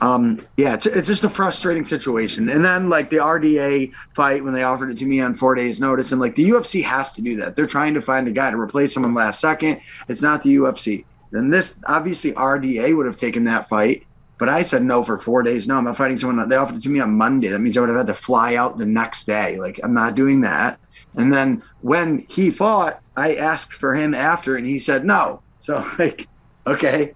um, yeah, it's, it's just a frustrating situation. And then like the RDA fight when they offered it to me on four days notice, and like the UFC has to do that. They're trying to find a guy to replace someone last second. It's not the UFC. Then this obviously RDA would have taken that fight, but I said no for four days. No, I'm not fighting someone. They offered it to me on Monday. That means I would have had to fly out the next day. Like I'm not doing that. And then when he fought, I asked for him after, and he said no. So [LAUGHS] like, okay,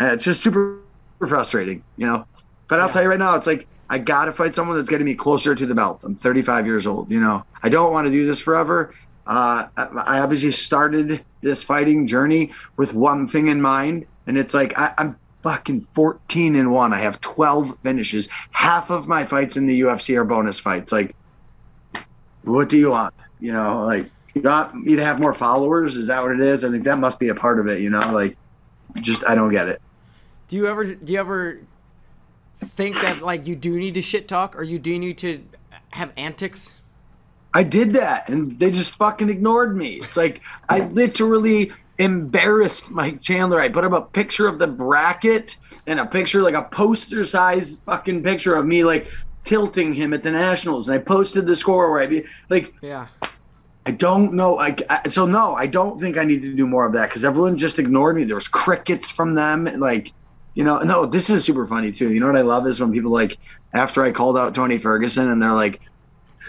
it's just super frustrating, you know. But I'll yeah. tell you right now, it's like I gotta fight someone that's getting me closer to the belt. I'm 35 years old, you know. I don't want to do this forever. Uh, I obviously started this fighting journey with one thing in mind, and it's like I, I'm fucking 14 and one. I have 12 finishes. Half of my fights in the UFC are bonus fights. Like, what do you want? You know, like you want me to have more followers? Is that what it is? I think that must be a part of it. You know, like just I don't get it. Do you ever do you ever think that like you do need to shit talk or you do need to have antics? I did that and they just fucking ignored me. It's like I literally embarrassed Mike Chandler. I put up a picture of the bracket and a picture like a poster size fucking picture of me like tilting him at the Nationals and I posted the score where I be like Yeah. I don't know. I, I, so no, I don't think I need to do more of that because everyone just ignored me. There was crickets from them. Like you know, no, this is super funny too. You know what I love is when people like after I called out Tony Ferguson and they're like,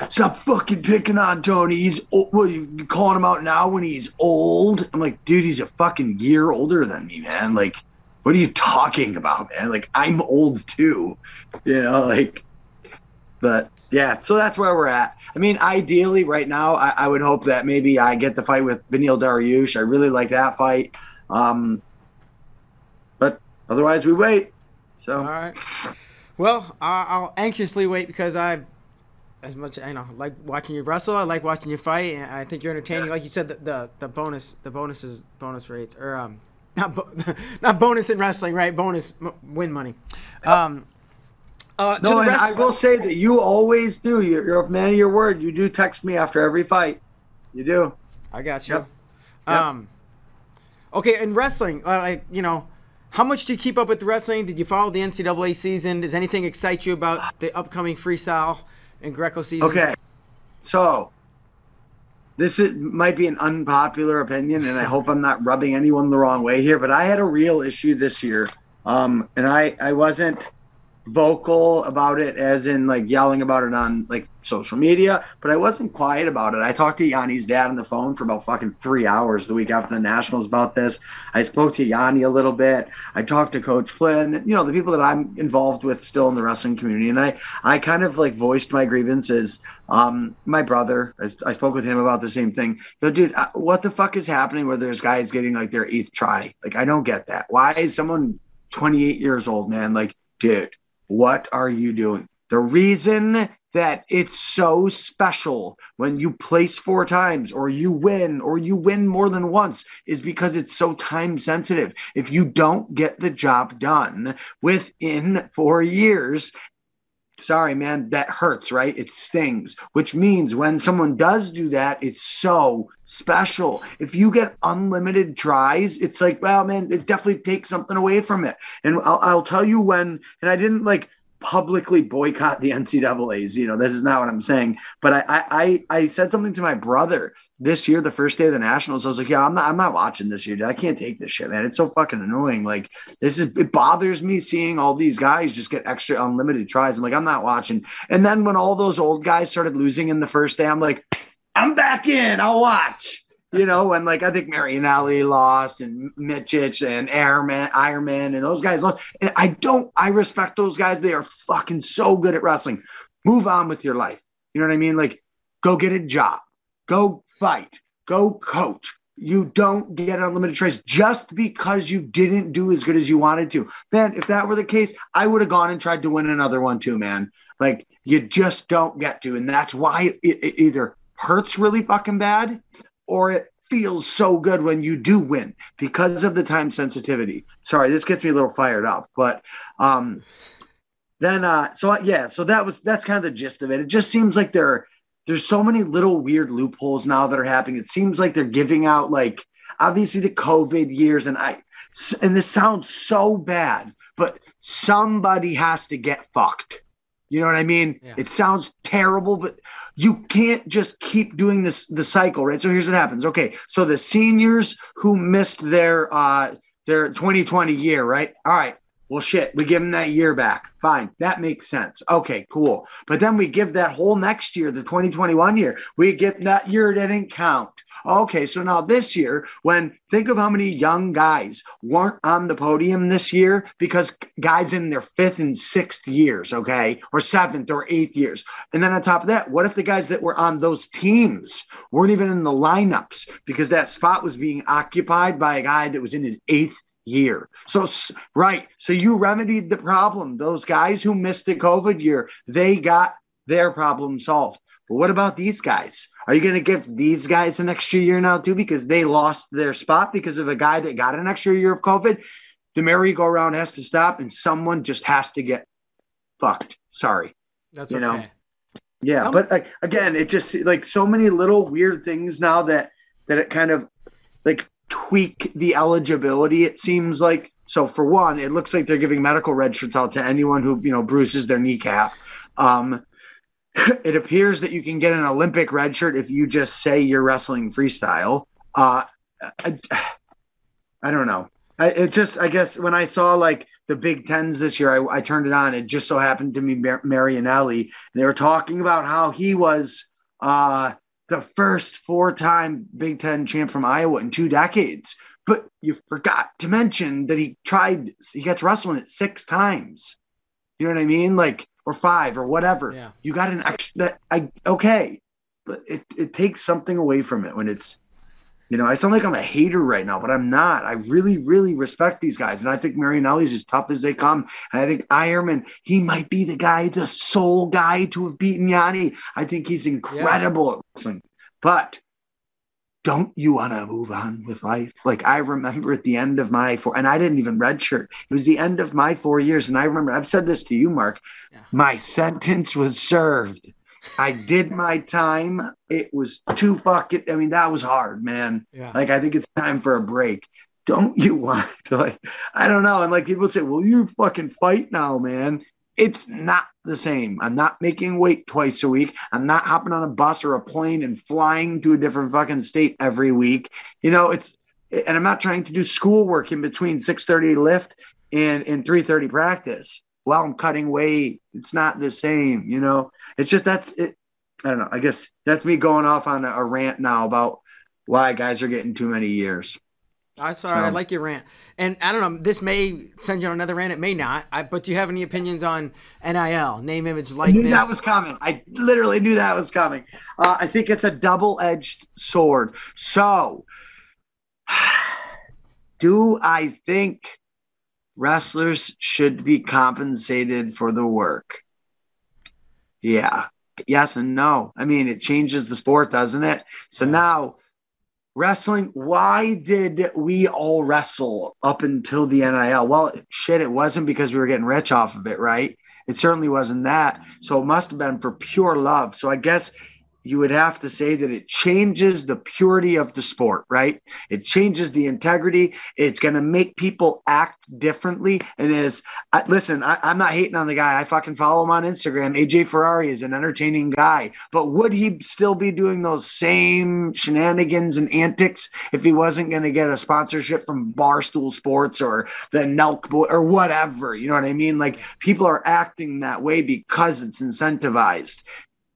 "Stop fucking picking on Tony. He's old. what you calling him out now when he's old?" I'm like, dude, he's a fucking year older than me, man. Like, what are you talking about, man? Like, I'm old too, you know, like. But yeah, so that's where we're at. I mean, ideally, right now, I, I would hope that maybe I get the fight with Beneil Dariush. I really like that fight. Um, Otherwise, we wait. So. All right. Well, I'll anxiously wait because I, as much I know, like watching you wrestle. I like watching you fight. And I think you're entertaining. Like you said, the, the, the bonus, the bonuses, bonus rates, or um, [LAUGHS] not bo- [LAUGHS] not bonus in wrestling, right? Bonus m- win money. Um. Uh, no, and rest- I will say that you always do. You're, you're, a man of your word. You do text me after every fight. You do. I got you. Yep. Um. Okay, in wrestling, uh, like you know, how much do you keep up with wrestling? Did you follow the NCAA season? Does anything excite you about the upcoming freestyle and Greco season? Okay, so this is, might be an unpopular opinion, and I hope I'm not rubbing anyone the wrong way here. But I had a real issue this year, um, and I I wasn't vocal about it as in like yelling about it on like social media, but I wasn't quiet about it. I talked to Yianni's dad on the phone for about fucking three hours the week after the Nationals about this. I spoke to Yianni a little bit. I talked to Coach Flynn, you know, the people that I'm involved with still in the wrestling community. And I, I kind of like voiced my grievances. Um, my brother, I, I spoke with him about the same thing. But dude, uh, what the fuck is happening where there's guys getting like their eighth try? Like, I don't get that. Why is someone 28 years old, man? Like, dude, what are you doing? The reason that it's so special when you place four times or you win or you win more than once is because it's so time sensitive. If you don't get the job done within four years, sorry, man, that hurts, right? It stings, which means when someone does do that, it's so special. If you get unlimited tries, it's like, well, man, it definitely takes something away from it. And I'll, I'll tell you when, and I didn't like publicly boycott the NCAA's. You know, this is not what I'm saying. But I, I, I said something to my brother this year, the first day of the Nationals. I was like, yeah, I'm not, I'm not watching this year. Dude. I can't take this shit, man. It's so fucking annoying. Like this is, it bothers me seeing all these guys just get extra unlimited tries. I'm like, I'm not watching. And then when all those old guys started losing in the first day, I'm like, I'm back in. I'll watch you know, and like I think Marinelli lost and Micic and Airman, Eierman and those guys lost. And I don't, I respect those guys. They are fucking so good at wrestling. Move on with your life. You know what I mean? Like, go get a job, go fight, go coach. You don't get unlimited tries just because you didn't do as good as you wanted to. Man, if that were the case, I would have gone and tried to win another one too, man. Like, you just don't get to. And that's why it, it either hurts really fucking bad or it feels so good when you do win because of the time sensitivity. Sorry, this gets me a little fired up, but um, then uh, so yeah, so that was that's kind of the gist of it. It just seems like there there's so many little weird loopholes now that are happening. It seems like they're giving out like obviously the COVID years, and I and this sounds so bad, but somebody has to get fucked. You know what I mean? Yeah. It sounds terrible, but you can't just keep doing this the cycle, right? So here's what happens. Okay, so the seniors who missed their uh their 2020 year, right? All right, well, shit, we give them that year back. Fine. That makes sense. Okay, cool. But then we give that whole next year, the 2021 year, we get that year didn't count. Okay, so now this year, when think of how many young guys weren't on the podium this year because guys in their fifth and sixth years, okay, or seventh or eighth years. And then on top of that, what if the guys that were on those teams weren't even in the lineups because that spot was being occupied by a guy that was in his eighth year. So, right. So you remedied the problem. Those guys who missed the COVID year, they got their problem solved. But what about these guys? Are you going to give these guys an extra year now too because they lost their spot because of a guy that got an extra year of COVID? The merry-go-round has to stop, and someone just has to get fucked. Sorry, that's you okay. know. Yeah, but like, again, it just like so many little weird things now that that it kind of like tweak the eligibility, it seems like. So for one, it looks like they're giving medical red shirts out to anyone who, you know, bruises their kneecap. Um, [LAUGHS] it appears that you can get an Olympic red shirt if you just say you're wrestling freestyle. Uh, I, I don't know. I, it just, I guess, when I saw like the Big Tens this year, I, I turned it on. It just so happened to be Mar- Marinelli. And they were talking about how he was uh, the first four time Big Ten champ from Iowa in two decades. But you forgot to mention that he tried, he got to wrestling it six times. You know what I mean? Like, or five or whatever. Yeah. You got an extra that I, okay. But it, it takes something away from it when it's, you know, I sound like I'm a hater right now, but I'm not. I really, really respect these guys. And I think Marinelli's as tough as they come. And I think Eierman, he might be the guy, the sole guy to have beaten Yianni. I think he's incredible yeah. at wrestling. But don't you want to move on with life? Like I remember at the end of my four, and I didn't even redshirt. It was the end of my four years. And I remember, I've said this to you, Mark, yeah. my sentence was served. I did my time. It was too fucking. I mean, that was hard, man. Yeah. Like I think it's time for a break. Don't you want [LAUGHS] to like? I don't know. And like people say, well, you fucking fight now, man. It's not the same. I'm not making weight twice a week. I'm not hopping on a bus or a plane and flying to a different fucking state every week. You know, it's and I'm not trying to do schoolwork in between 6:30 lift and and 3:30 practice while I'm cutting weight. It's not the same, you know. It's just that's it. I don't know. I guess that's me going off on a, a rant now about why guys are getting too many years. I saw so, I like your rant, and I don't know. This may send you on another rant. It may not. I, but do you have any opinions on NIL, name, image, likeness? I knew that was coming. I literally knew that was coming. Uh, I think it's a double-edged sword. So, [SIGHS] do I think wrestlers should be compensated for the work. Yeah. Yes and no. I mean, it changes the sport, doesn't it? So now, wrestling, why did we all wrestle up until the NIL? Well, shit, it wasn't because we were getting rich off of it, right? It certainly wasn't that. So it must have been for pure love. So I guess you would have to say that it changes the purity of the sport, right? It changes the integrity. It's going to make people act differently. And as I, listen, I, am not hating on the guy. I fucking follow him on Instagram. AJ Ferrari is an entertaining guy, but would he still be doing those same shenanigans and antics if he wasn't going to get a sponsorship from Barstool Sports or the Nelk Boy or whatever? You know what I mean? Like people are acting that way because it's incentivized.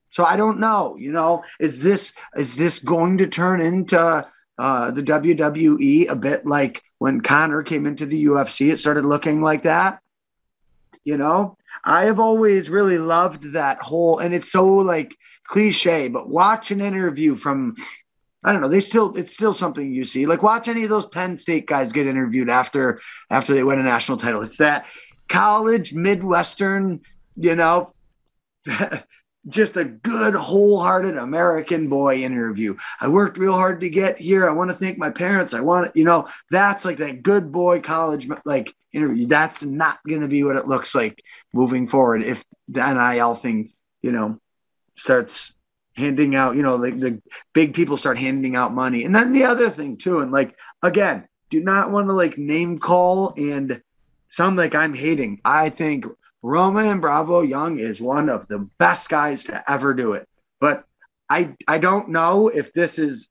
So I don't know. You know, is this is this going to turn into uh, the WWE a bit like when Conor came into the UFC? It started looking like that. You know, I have always really loved that whole, and it's so like cliche, but watch an interview from I don't know. They still it's still something you see. Like watch any of those Penn State guys get interviewed after after they win a national title. It's that college Midwestern, you know, [LAUGHS] just a good wholehearted american boy interview. I worked real hard to get here. I want to thank my parents. I want you know that's like that good boy college like interview. That's not going to be what it looks like moving forward if the nil thing you know starts handing out you know the, the big people start handing out money. And then the other thing too and like again do not want to like name call and sound like i'm hating. I think Roman Bravo Young is one of the best guys to ever do it. But I I don't know if this is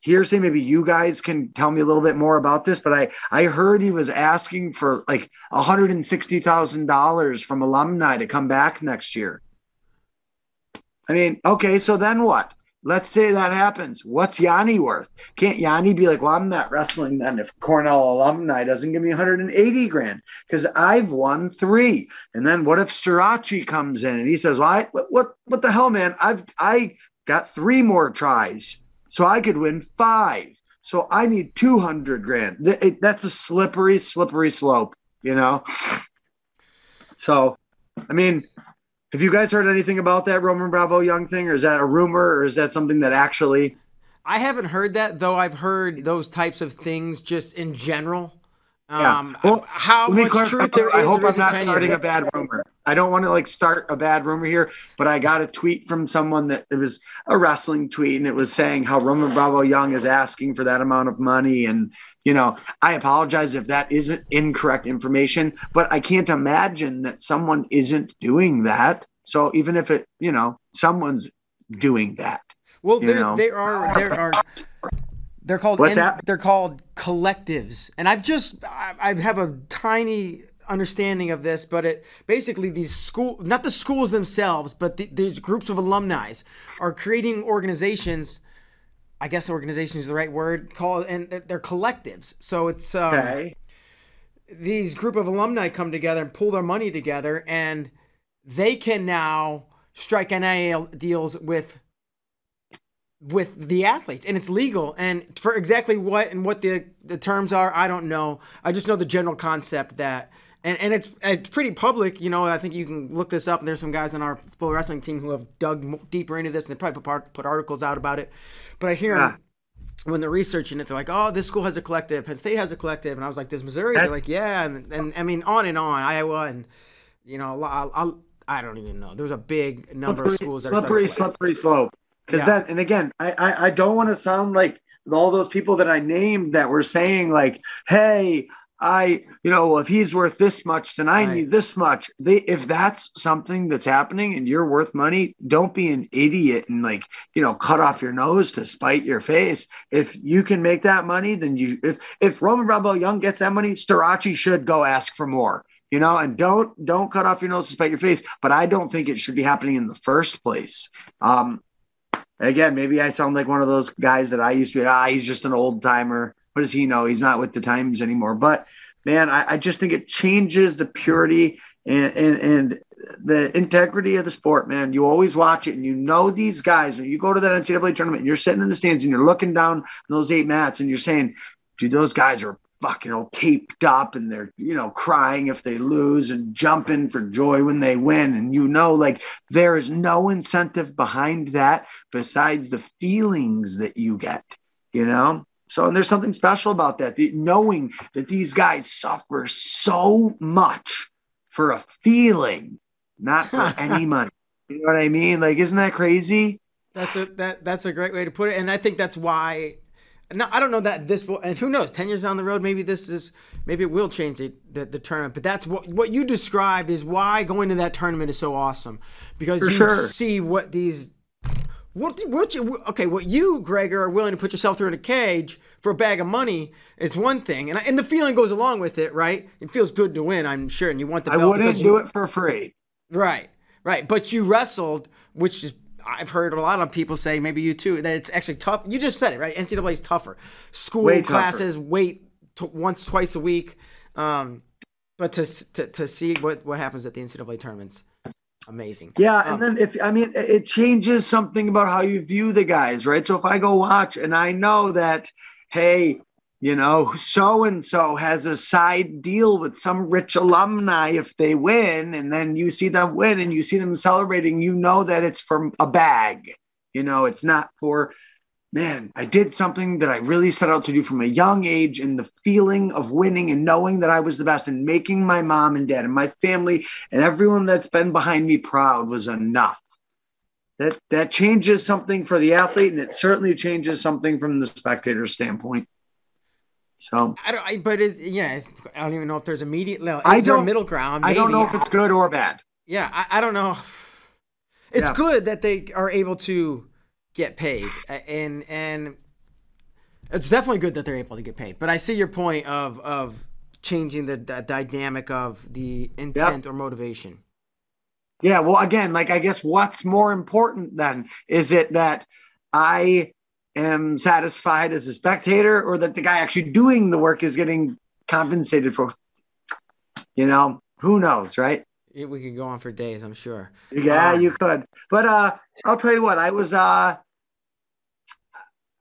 hearsay. Maybe you guys can tell me a little bit more about this. But I I heard he was asking for like hundred and sixty thousand dollars from alumni to come back next year. I mean, okay, so then what? Let's say that happens. What's Yianni worth? Can't Yianni be like, well, I'm not wrestling then if Cornell alumni doesn't give me 180 grand because I've won three. And then what if Starocci comes in and he says, well, I, what, what the hell, man? I've, I got three more tries, so I could win five. So I need 200 grand. That's a slippery, slippery slope, you know? So, I mean, have you guys heard anything about that Roman Bravo Young thing, or is that a rumor, or is that something that actually? I haven't heard that, though. I've heard those types of things just in general. Yeah. Um, well, how much truth there is. I hope I'm not starting a bad rumor. I don't want to like start a bad rumor here, but I got a tweet from someone that it was a wrestling tweet, and it was saying how Roman Bravo Young is asking for that amount of money, and you know, I apologize if that isn't incorrect information, but I can't imagine that someone isn't doing that. So even if it, you know, someone's doing that. Well, there, there are there are they're called What's that? they're called collectives, and I've just I, I have a tiny understanding of this, but it basically these school not the schools themselves, but the, these groups of alumni are creating organizations I guess organization is the right word. Called and they're collectives. So it's um, okay. These group of alumni come together and pull their money together, and they can now strike NIL deals with with the athletes and it's legal and for exactly what and what the the terms are i don't know i just know the general concept that and, and it's it's pretty public you know i think you can look this up and there's some guys on our FloWrestling team who have dug deeper into this and they probably put, put articles out about it but I hear yeah. when they're researching it, they're like, "Oh, this school has a collective. Penn State has a collective." And I was like, "Does Missouri?" They're like, "Yeah." And, and I mean, on and on. Iowa and you know, I'll, I'll I don't even know. There's a big number slippery, of schools. That slippery, slippery slope. Because yeah. that, and again, I, I, I don't want to sound like all those people that I named that were saying like, "Hey, I, you know, if he's worth this much, then I right. need this much. They, if that's something that's happening and you're worth money, don't be an idiot and like, you know, cut off your nose to spite your face. If you can make that money, then you, if, if Roman Bravo Young gets that money, Starocci should go ask for more, you know, and don't, don't cut off your nose to spite your face. But I don't think it should be happening in the first place. Um, again, maybe I sound like one of those guys that I used to be, ah, he's just an old timer what does he know? He's not with the times anymore. But man, I, I just think it changes the purity and, and, and the integrity of the sport, man. You always watch it and you know these guys. When you go to that NCAA tournament and you're sitting in the stands and you're looking down those eight mats and you're saying, dude, those guys are fucking all taped up and they're, you know, crying if they lose and jumping for joy when they win. And you know, like there is no incentive behind that besides the feelings that you get, you know? So, and there's something special about that, the, knowing that these guys suffer so much for a feeling not for [LAUGHS] any money. You know what I mean? Like, isn't that crazy? That's a that that's a great way to put it, and I think that's why. No, I don't know that this will, and who knows? Ten years down the road, maybe this is maybe it will change the, the, the tournament. But that's what what you described is why going to that tournament is so awesome because For you sure. see what these what what you okay what you Gregor are willing to put yourself through in a cage for a bag of money is one thing, and and the feeling goes along with it, right? It feels good to win, I'm sure, and you want the I wouldn't do you- it for free. Right, right. But you wrestled, which is I've heard a lot of people say, maybe you too, that it's actually tough. You just said it, right? NCAA is tougher. School Way tougher. classes, wait t- once, twice a week. Um, but to, to to see what what happens at the NCAA tournaments, amazing. Yeah, Um, and then if I mean, it- it changes something about how you view the guys, right? So if I go watch and I know that, hey, you know, so and so has a side deal with some rich alumni if they win, and then you see them win and you see them celebrating, you know that it's from a bag. You know, it's not for. Man, I did something that I really set out to do from a young age, and the feeling of winning and knowing that I was the best and making my mom and dad and my family and everyone that's been behind me proud was enough. That that changes something for the athlete, and it certainly changes something from the spectator standpoint. So I don't. I, but is yeah. I don't even know if there's immediate. I don't- middle ground? I don't know if it's good or bad. Yeah, I, I don't know. It's Yeah. good that they are able to get paid, and and it's definitely good that they're able to get paid. But I see your point of of changing the, the dynamic of the intent or motivation. Yeah, well, again, like I guess what's more important then is it that I am satisfied as a spectator, or that the guy actually doing the work is getting compensated for? You know, who knows, right? We could go on for days, I'm sure. Yeah, Um, you could. But uh I'll tell you what, I was uh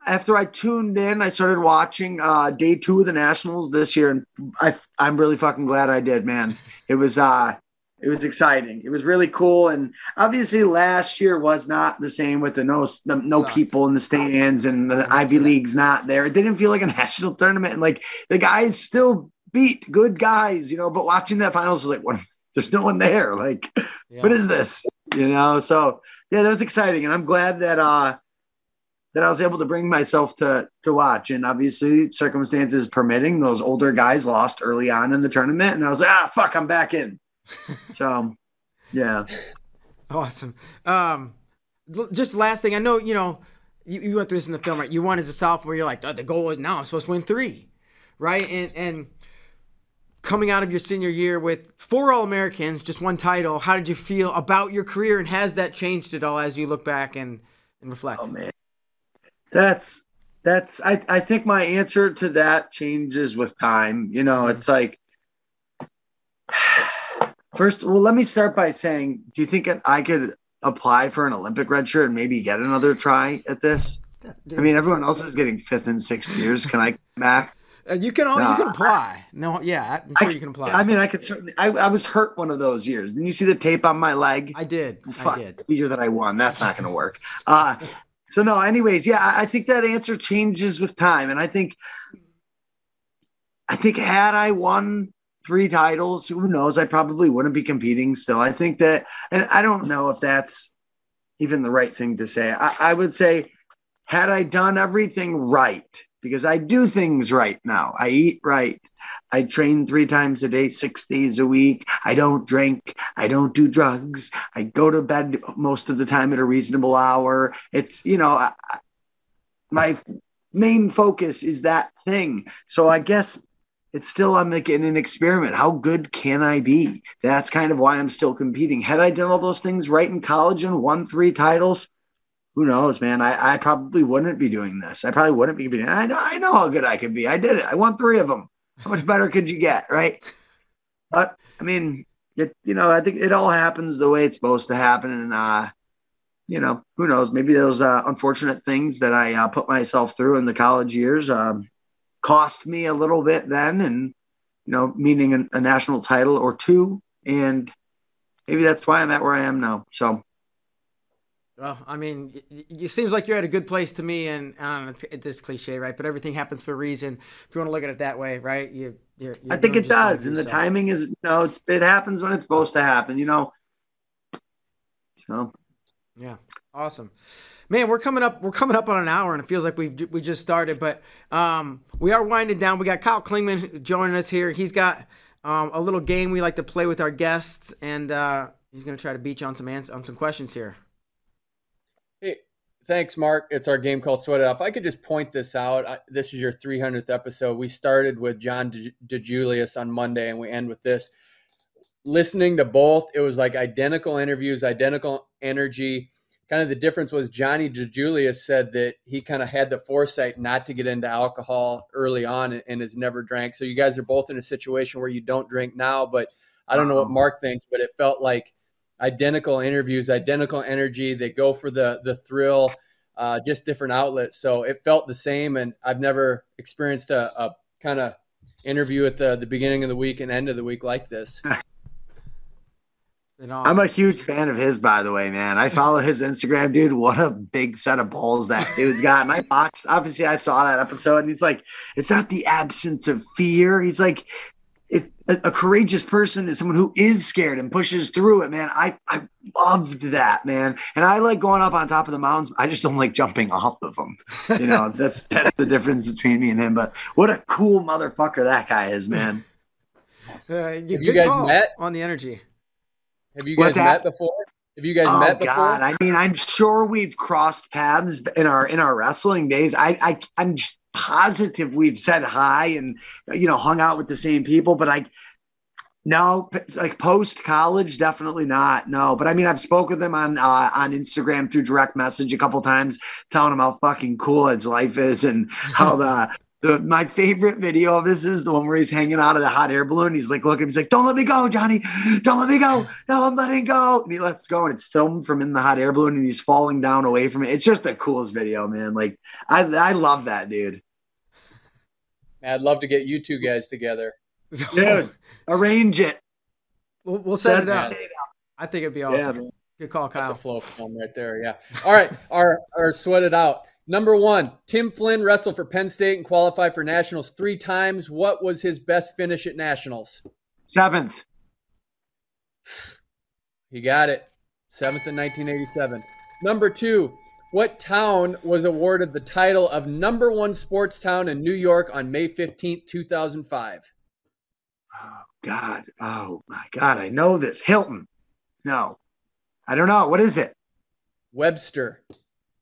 after I tuned in, I started watching uh day two of the Nationals this year, and I I'm really fucking glad I did, man. It was uh it was exciting. It was really cool, and obviously last year was not the same with the no the, no people in the stands and the Ivy League's not there. It didn't feel like a [LAUGHS] national tournament, and like the guys still beat good guys, you know. But watching that finals was like, what? There's no one there. Like, Yeah. what is this? You know, so yeah, that was exciting, and I'm glad that uh that I was able to bring myself to to watch. And obviously, circumstances permitting, those older guys lost early on in the tournament, and I was like, ah, fuck, I'm back in. [LAUGHS] so, yeah, Awesome. Um, just last thing, I know you know you, you went through this in the film, right? You won as a sophomore. You're like, oh, the goal is now I'm supposed to win three, right? And and coming out of your senior year with four All Americans, just one title. How did you feel about your career, and has that changed at all as you look back and and reflect? oh man, that's that's I I think my answer to that changes with time. You know, it's like. First, well, let me start by saying, do you think I could apply for an Olympic red shirt and maybe get another try at this? I mean, everyone else is getting fifth and sixth years. Can I come back? Uh, you can all you can apply. No, yeah, I'm sure you can apply. I mean, I could certainly. I, I was hurt one of those years. Didn't you see the tape on my leg? I did. Fuck, I did. the year that I won. That's not going to work. Uh, so no. Anyways, yeah, I, think that answer changes with time, and I think, I think had I won three titles, who knows? I probably wouldn't be competing still. I think that, and I don't know if that's even the right thing to say. I, I would say, had I done everything right, because I do things right now. I eat right. I train three times a day, six days a week. I don't drink. I don't do drugs. I go to bed most of the time at a reasonable hour. It's, you know, I, my main focus is that thing. So I guess it's still, I'm like in an experiment. How good can I be? That's kind of why I'm still competing. Had I done all those things right in college and won three titles, who knows, man? I, I probably wouldn't be doing this. I probably wouldn't be competing. I know, I know how good I could be. I did it. I won three of them. How much better could you get, right? But I mean, it, you know, I think it all happens the way it's supposed to happen, and uh, you know, who knows? Maybe those uh, unfortunate things that I uh, put myself through in the college years um, cost me a little bit then, and you know, meaning a, a national title or two, and maybe that's why I'm at where I am now. So. Well, I mean, it, it seems like you're at a good place to me, and um, it's, it's this cliche, right? But everything happens for a reason. If you want to look at it that way, right? You, you're, you're I think it does, and the timing is you know it's, it happens when it's supposed to happen. You know, So, yeah, awesome. Man, we're coming up. We're coming up on an hour, and it feels like we we just started. But um, we are winding down. We got Kyle Klingman joining us here. He's got um, a little game we like to play with our guests, and uh, he's going to try to beat you on some ans- on some questions here. Thanks, Mark. It's our game called Sweat It Out. I could just point this out. I, this is your 300th episode. We started with John DeJulius on Monday, and we end with this. Listening to both, it was like identical interviews, identical energy. Kind of the difference was Johnny DeJulius said that he kind of had the foresight not to get into alcohol early on and, and has never drank. So you guys are both in a situation where you don't drink now, but I don't know what Mark thinks, but it felt like identical interviews, identical energy. They go for the the thrill, uh, just different outlets. So it felt the same, and I've never experienced a, a kind of interview at the the beginning of the week and end of the week like this. [LAUGHS] Awesome. I'm a huge fan of his, by the way, man. I follow his Instagram, dude. What a big set of balls that dude's got. And I watched, obviously, I saw that episode, and he's like, it's not the absence of fear. He's like, if a, a, courageous person is someone who is scared and pushes through it, man. I, I loved that, man. And I like going up on top of the mountains. I just don't like jumping off of them. You know, [LAUGHS] that's that's the difference between me and him. But what a cool motherfucker that guy is, man. [LAUGHS] Uh, you, you guys met on the energy. Have you guys met before? Have you guys oh, met before? God. I mean, I'm sure we've crossed paths in our in our wrestling days. I, I I'm just positive we've said hi and you know hung out with the same people, but I no, like post college, definitely not. No, but I mean, I've spoken with them on uh, on Instagram through direct message a couple times, telling them how fucking cool his life is and how [LAUGHS] the the, my favorite video of this is the one where he's hanging out of the hot air balloon. He's like looking, he's like, Don't let me go, Johnny. Don't let me go. No, I'm letting go. And he lets go, and it's filmed from in the hot air balloon, and he's falling down away from it. It's just the coolest video, man. Like, I I love that dude. I'd love to get you two guys together. Dude, arrange it. We'll, we'll set, set it up. I think it'd be awesome. Yeah, Good call, Kyle. That's a FloFilm right there. Yeah. All right. our, our sweat it out. Number one, Tim Flynn wrestled for Penn State and qualified for nationals three times. What was his best finish at nationals? Seventh. [SIGHS] He got it. Seventh in 1987. Number two, what town was awarded the title of number one sports town in New York on May 15th, 2005? Oh, God. Oh, my God. I know this. Hilton. No. I don't know. What is it? Webster.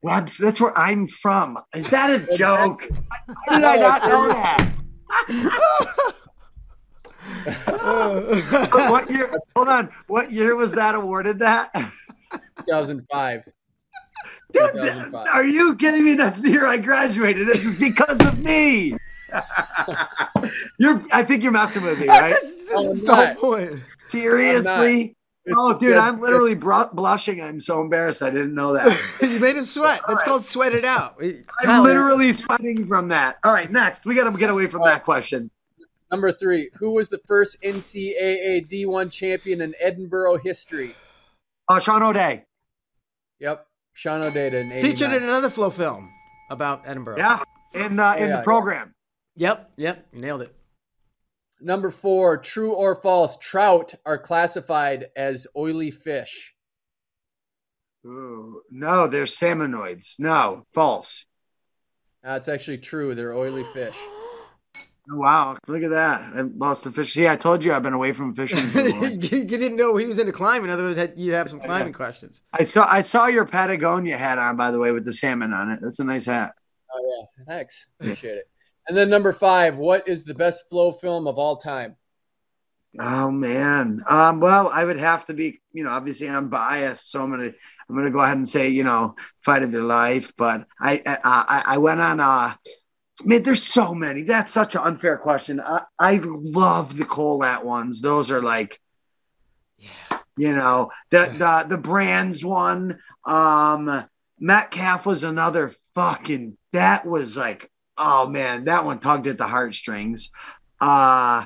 That's, that's where I'm from. Is that a joke? [LAUGHS] How did I not know that? [LAUGHS] what year? Hold on. What year was that awarded? That 2005. Dude, 2005. are you kidding me? That's the year I graduated. It's because of me. [LAUGHS] you're. I think you're messing with me, right? That's, that's the whole point. Seriously. It's oh, dude, good. I'm literally br- blushing. I'm so embarrassed. I didn't know that. [LAUGHS] you made him sweat. That's right. called sweat it out. I'm literally sweating from that. All right, next. We got to get away from that question. Number three. Who was the first NCAA D1 champion in Edinboro history? Uh, Sean O'Day. Yep. Sean O'Day in Featured in another FloFilm about Edinboro. Yeah, in, uh, in yeah, the program. Yep, yep. Nailed it. Number four, true or false, trout are classified as oily fish. Ooh, no, they're salmonoids. No, false. That's actually true. They're oily fish. [GASPS] Oh, wow, look at that. I lost a fish. See, I told you I've been away from fishing. [LAUGHS] you didn't know he was into climbing. Otherwise, you'd have some climbing questions. I saw I saw your Patagonia hat on, by the way, with the salmon on it. That's a nice hat. Oh yeah, thanks. Appreciate it. And then number five, what is the best FloFilm of all time? Oh man. Um, well, I would have to be, you know, obviously I'm biased, so I'm gonna I'm gonna go ahead and say, you know, fight of your life. But I I, I went on uh man, there's so many. That's such an unfair question. I, I love the Kolat ones. Those are like yeah, you know, the the the brands one. Um Metcalf was another fucking that was like oh man, that one tugged at the heartstrings. Uh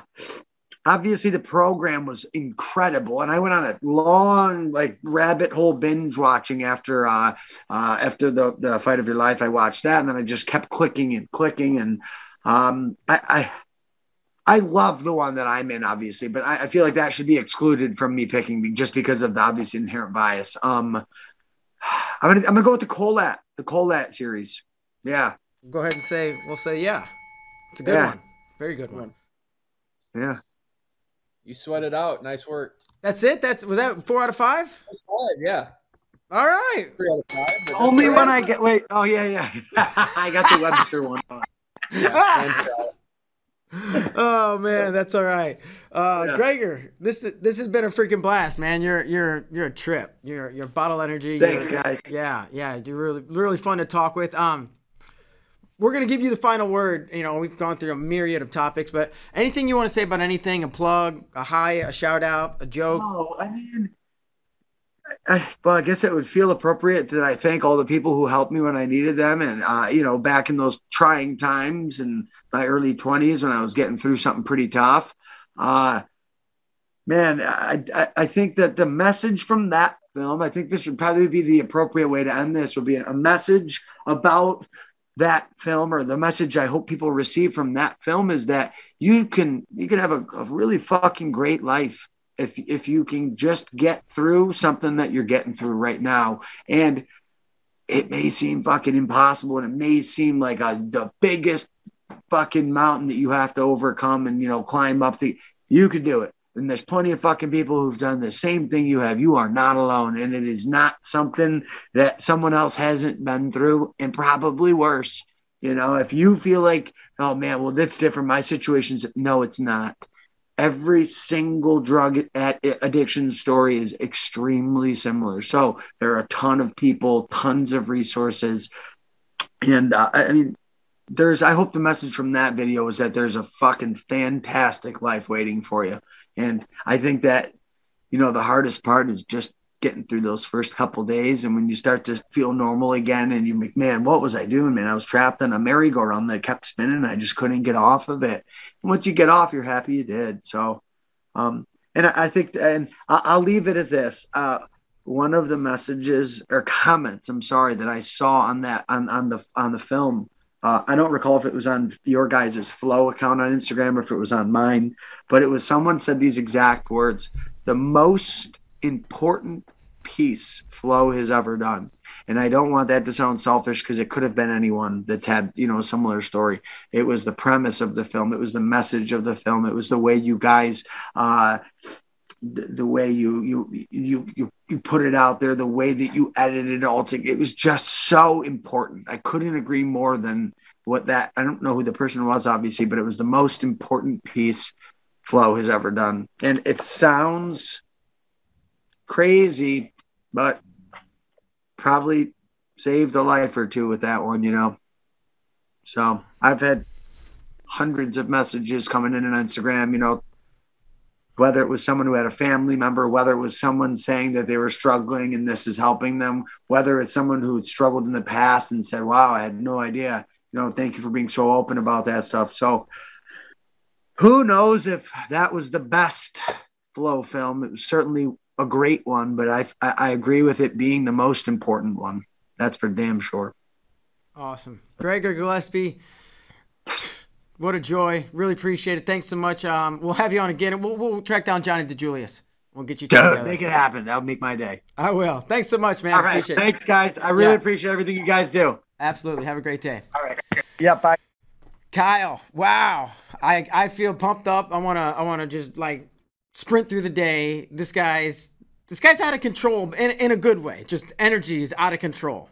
obviously the program was incredible and i went on a long like rabbit hole binge watching after uh, uh after the the fight of your life i watched that and then i just kept clicking and clicking and um i i I love the one that I'm in, obviously, but I, I, feel like that should be excluded from me picking just because of the obvious inherent bias. Um, I'm gonna I'm gonna go with the Kolat, the Kolat series. Yeah. Go ahead and say we'll say yeah. It's a good yeah. one. Very good one. Yeah. You sweat it out. Nice work. That's it. That's was that four out of five? Five. Yeah. All right. Three out of five. Only one I get. Wait. Oh yeah, yeah. [LAUGHS] I got the Webster one. Yeah, [LAUGHS] oh man, that's all right. Uh, yeah. Gregor, this this has been a freaking blast, man. You're you're you're a trip. You're you're bottle energy. Thanks, guys. Yeah, yeah. You're really really fun to talk with. Um, we're gonna give you the final word. You know, we've gone through a myriad of topics, but anything you want to say about anything, a plug, a hi, a shout out, a joke. Oh, I mean, I, well, I guess it would feel appropriate that I thank all the people who helped me when I needed them, and uh, you know, back in those trying times in my early twenties when I was getting through something pretty tough. Uh, man, I, I, I think that the message from that film, I think this would probably be the appropriate way to end this. Would be a message about that film or the message I hope people receive from that film is that you can you can have a, a really fucking great life if if you can just get through something that you're getting through right now. And it may seem fucking impossible and it may seem like a the biggest fucking mountain that you have to overcome and you know climb up the you could do it and there's plenty of fucking people who've done the same thing you have you are not alone and it is not something that someone else hasn't been through and probably worse you know if you feel like oh man well that's different my situation's no it's not every single drug addiction story is extremely similar. So there are a ton of people, tons of resources. And uh, I mean, there's, I hope the message from that video is that there's a fucking fantastic life waiting for you. And I think that, you know, the hardest part is just getting through those first couple days. And when you start to feel normal again and you're like, man what was i doing man? I was trapped in a merry-go-round that kept spinning and i just couldn't get off of it. And once you get off you're happy you did. So um and i, I think and i'll leave it at this. Uh one of the messages or [LAUGHS] comments i'm sorry that i saw on that on on the on the film uh, I don't recall if it was on your guys' Flo account on Instagram or if it was on mine, but it was someone said these exact words. The most important piece Flo has ever done. And I don't want that to sound selfish because it could have been anyone that's had, you know, a similar story. It was the premise of the film. It was the message of the film. It was the way you guys, uh, the, the way you, you, you, you, you put it out there, the way that you edited it all together. It was just so important. I couldn't agree more than what that, I don't know who the person was, obviously, but it was the most important piece Flo has ever done. And it sounds crazy, but probably saved a life or two with that one, you know. So I've had hundreds of messages coming in on Instagram, you know, whether it was someone who had a family member, whether it was someone saying that they were struggling and this is helping them, whether it's someone who had struggled in the past and said, Wow, I had no idea. You know, thank you for being so open about that stuff. So who knows if that was the best Flo film? It was certainly a great one, but I, I agree with it being the most important one. That's for damn sure. Awesome. Gregor Gillespie, what a joy. Really appreciate it. Thanks so much. Um, we'll have you on again. We'll, we'll track down Johnny DeJulius. We'll get you together. Make it happen. That would make my day. I will. Thanks so much, man. All right. Thanks, guys. I really yeah. appreciate everything you guys do. Absolutely. Have a great day. All right. Yeah. Bye. Kyle. Wow. I I feel pumped up. I wanna I wanna just like sprint through the day. This guy's this guy's out of control in, in a good way. Just energy is out of control.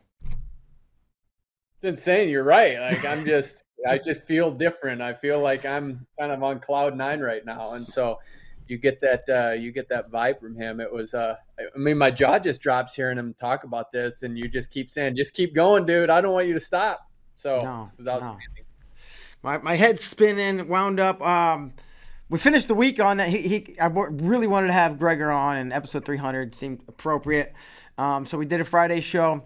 It's insane. You're right. Like I'm just I just feel different. I feel like I'm kind of on cloud nine right now. And so you get that uh, you get that vibe from him. It was uh I mean my jaw just drops hearing him talk about this and you just keep saying, just keep going, dude. I don't want you to stop. So no, it was outstanding. No. My my head's spinning, wound up. Um we finished the week on that. He, he I really wanted to have Gregor on, and episode 300 seemed appropriate. Um, so we did a Friday show.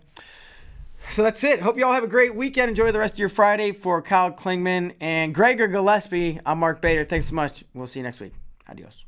So that's it. Hope you all have a great weekend. Enjoy the rest of your Friday for Kyle Klingman and Gregor Gillespie. I'm Mark Bader. Thanks so much. We'll see you next week. Adios.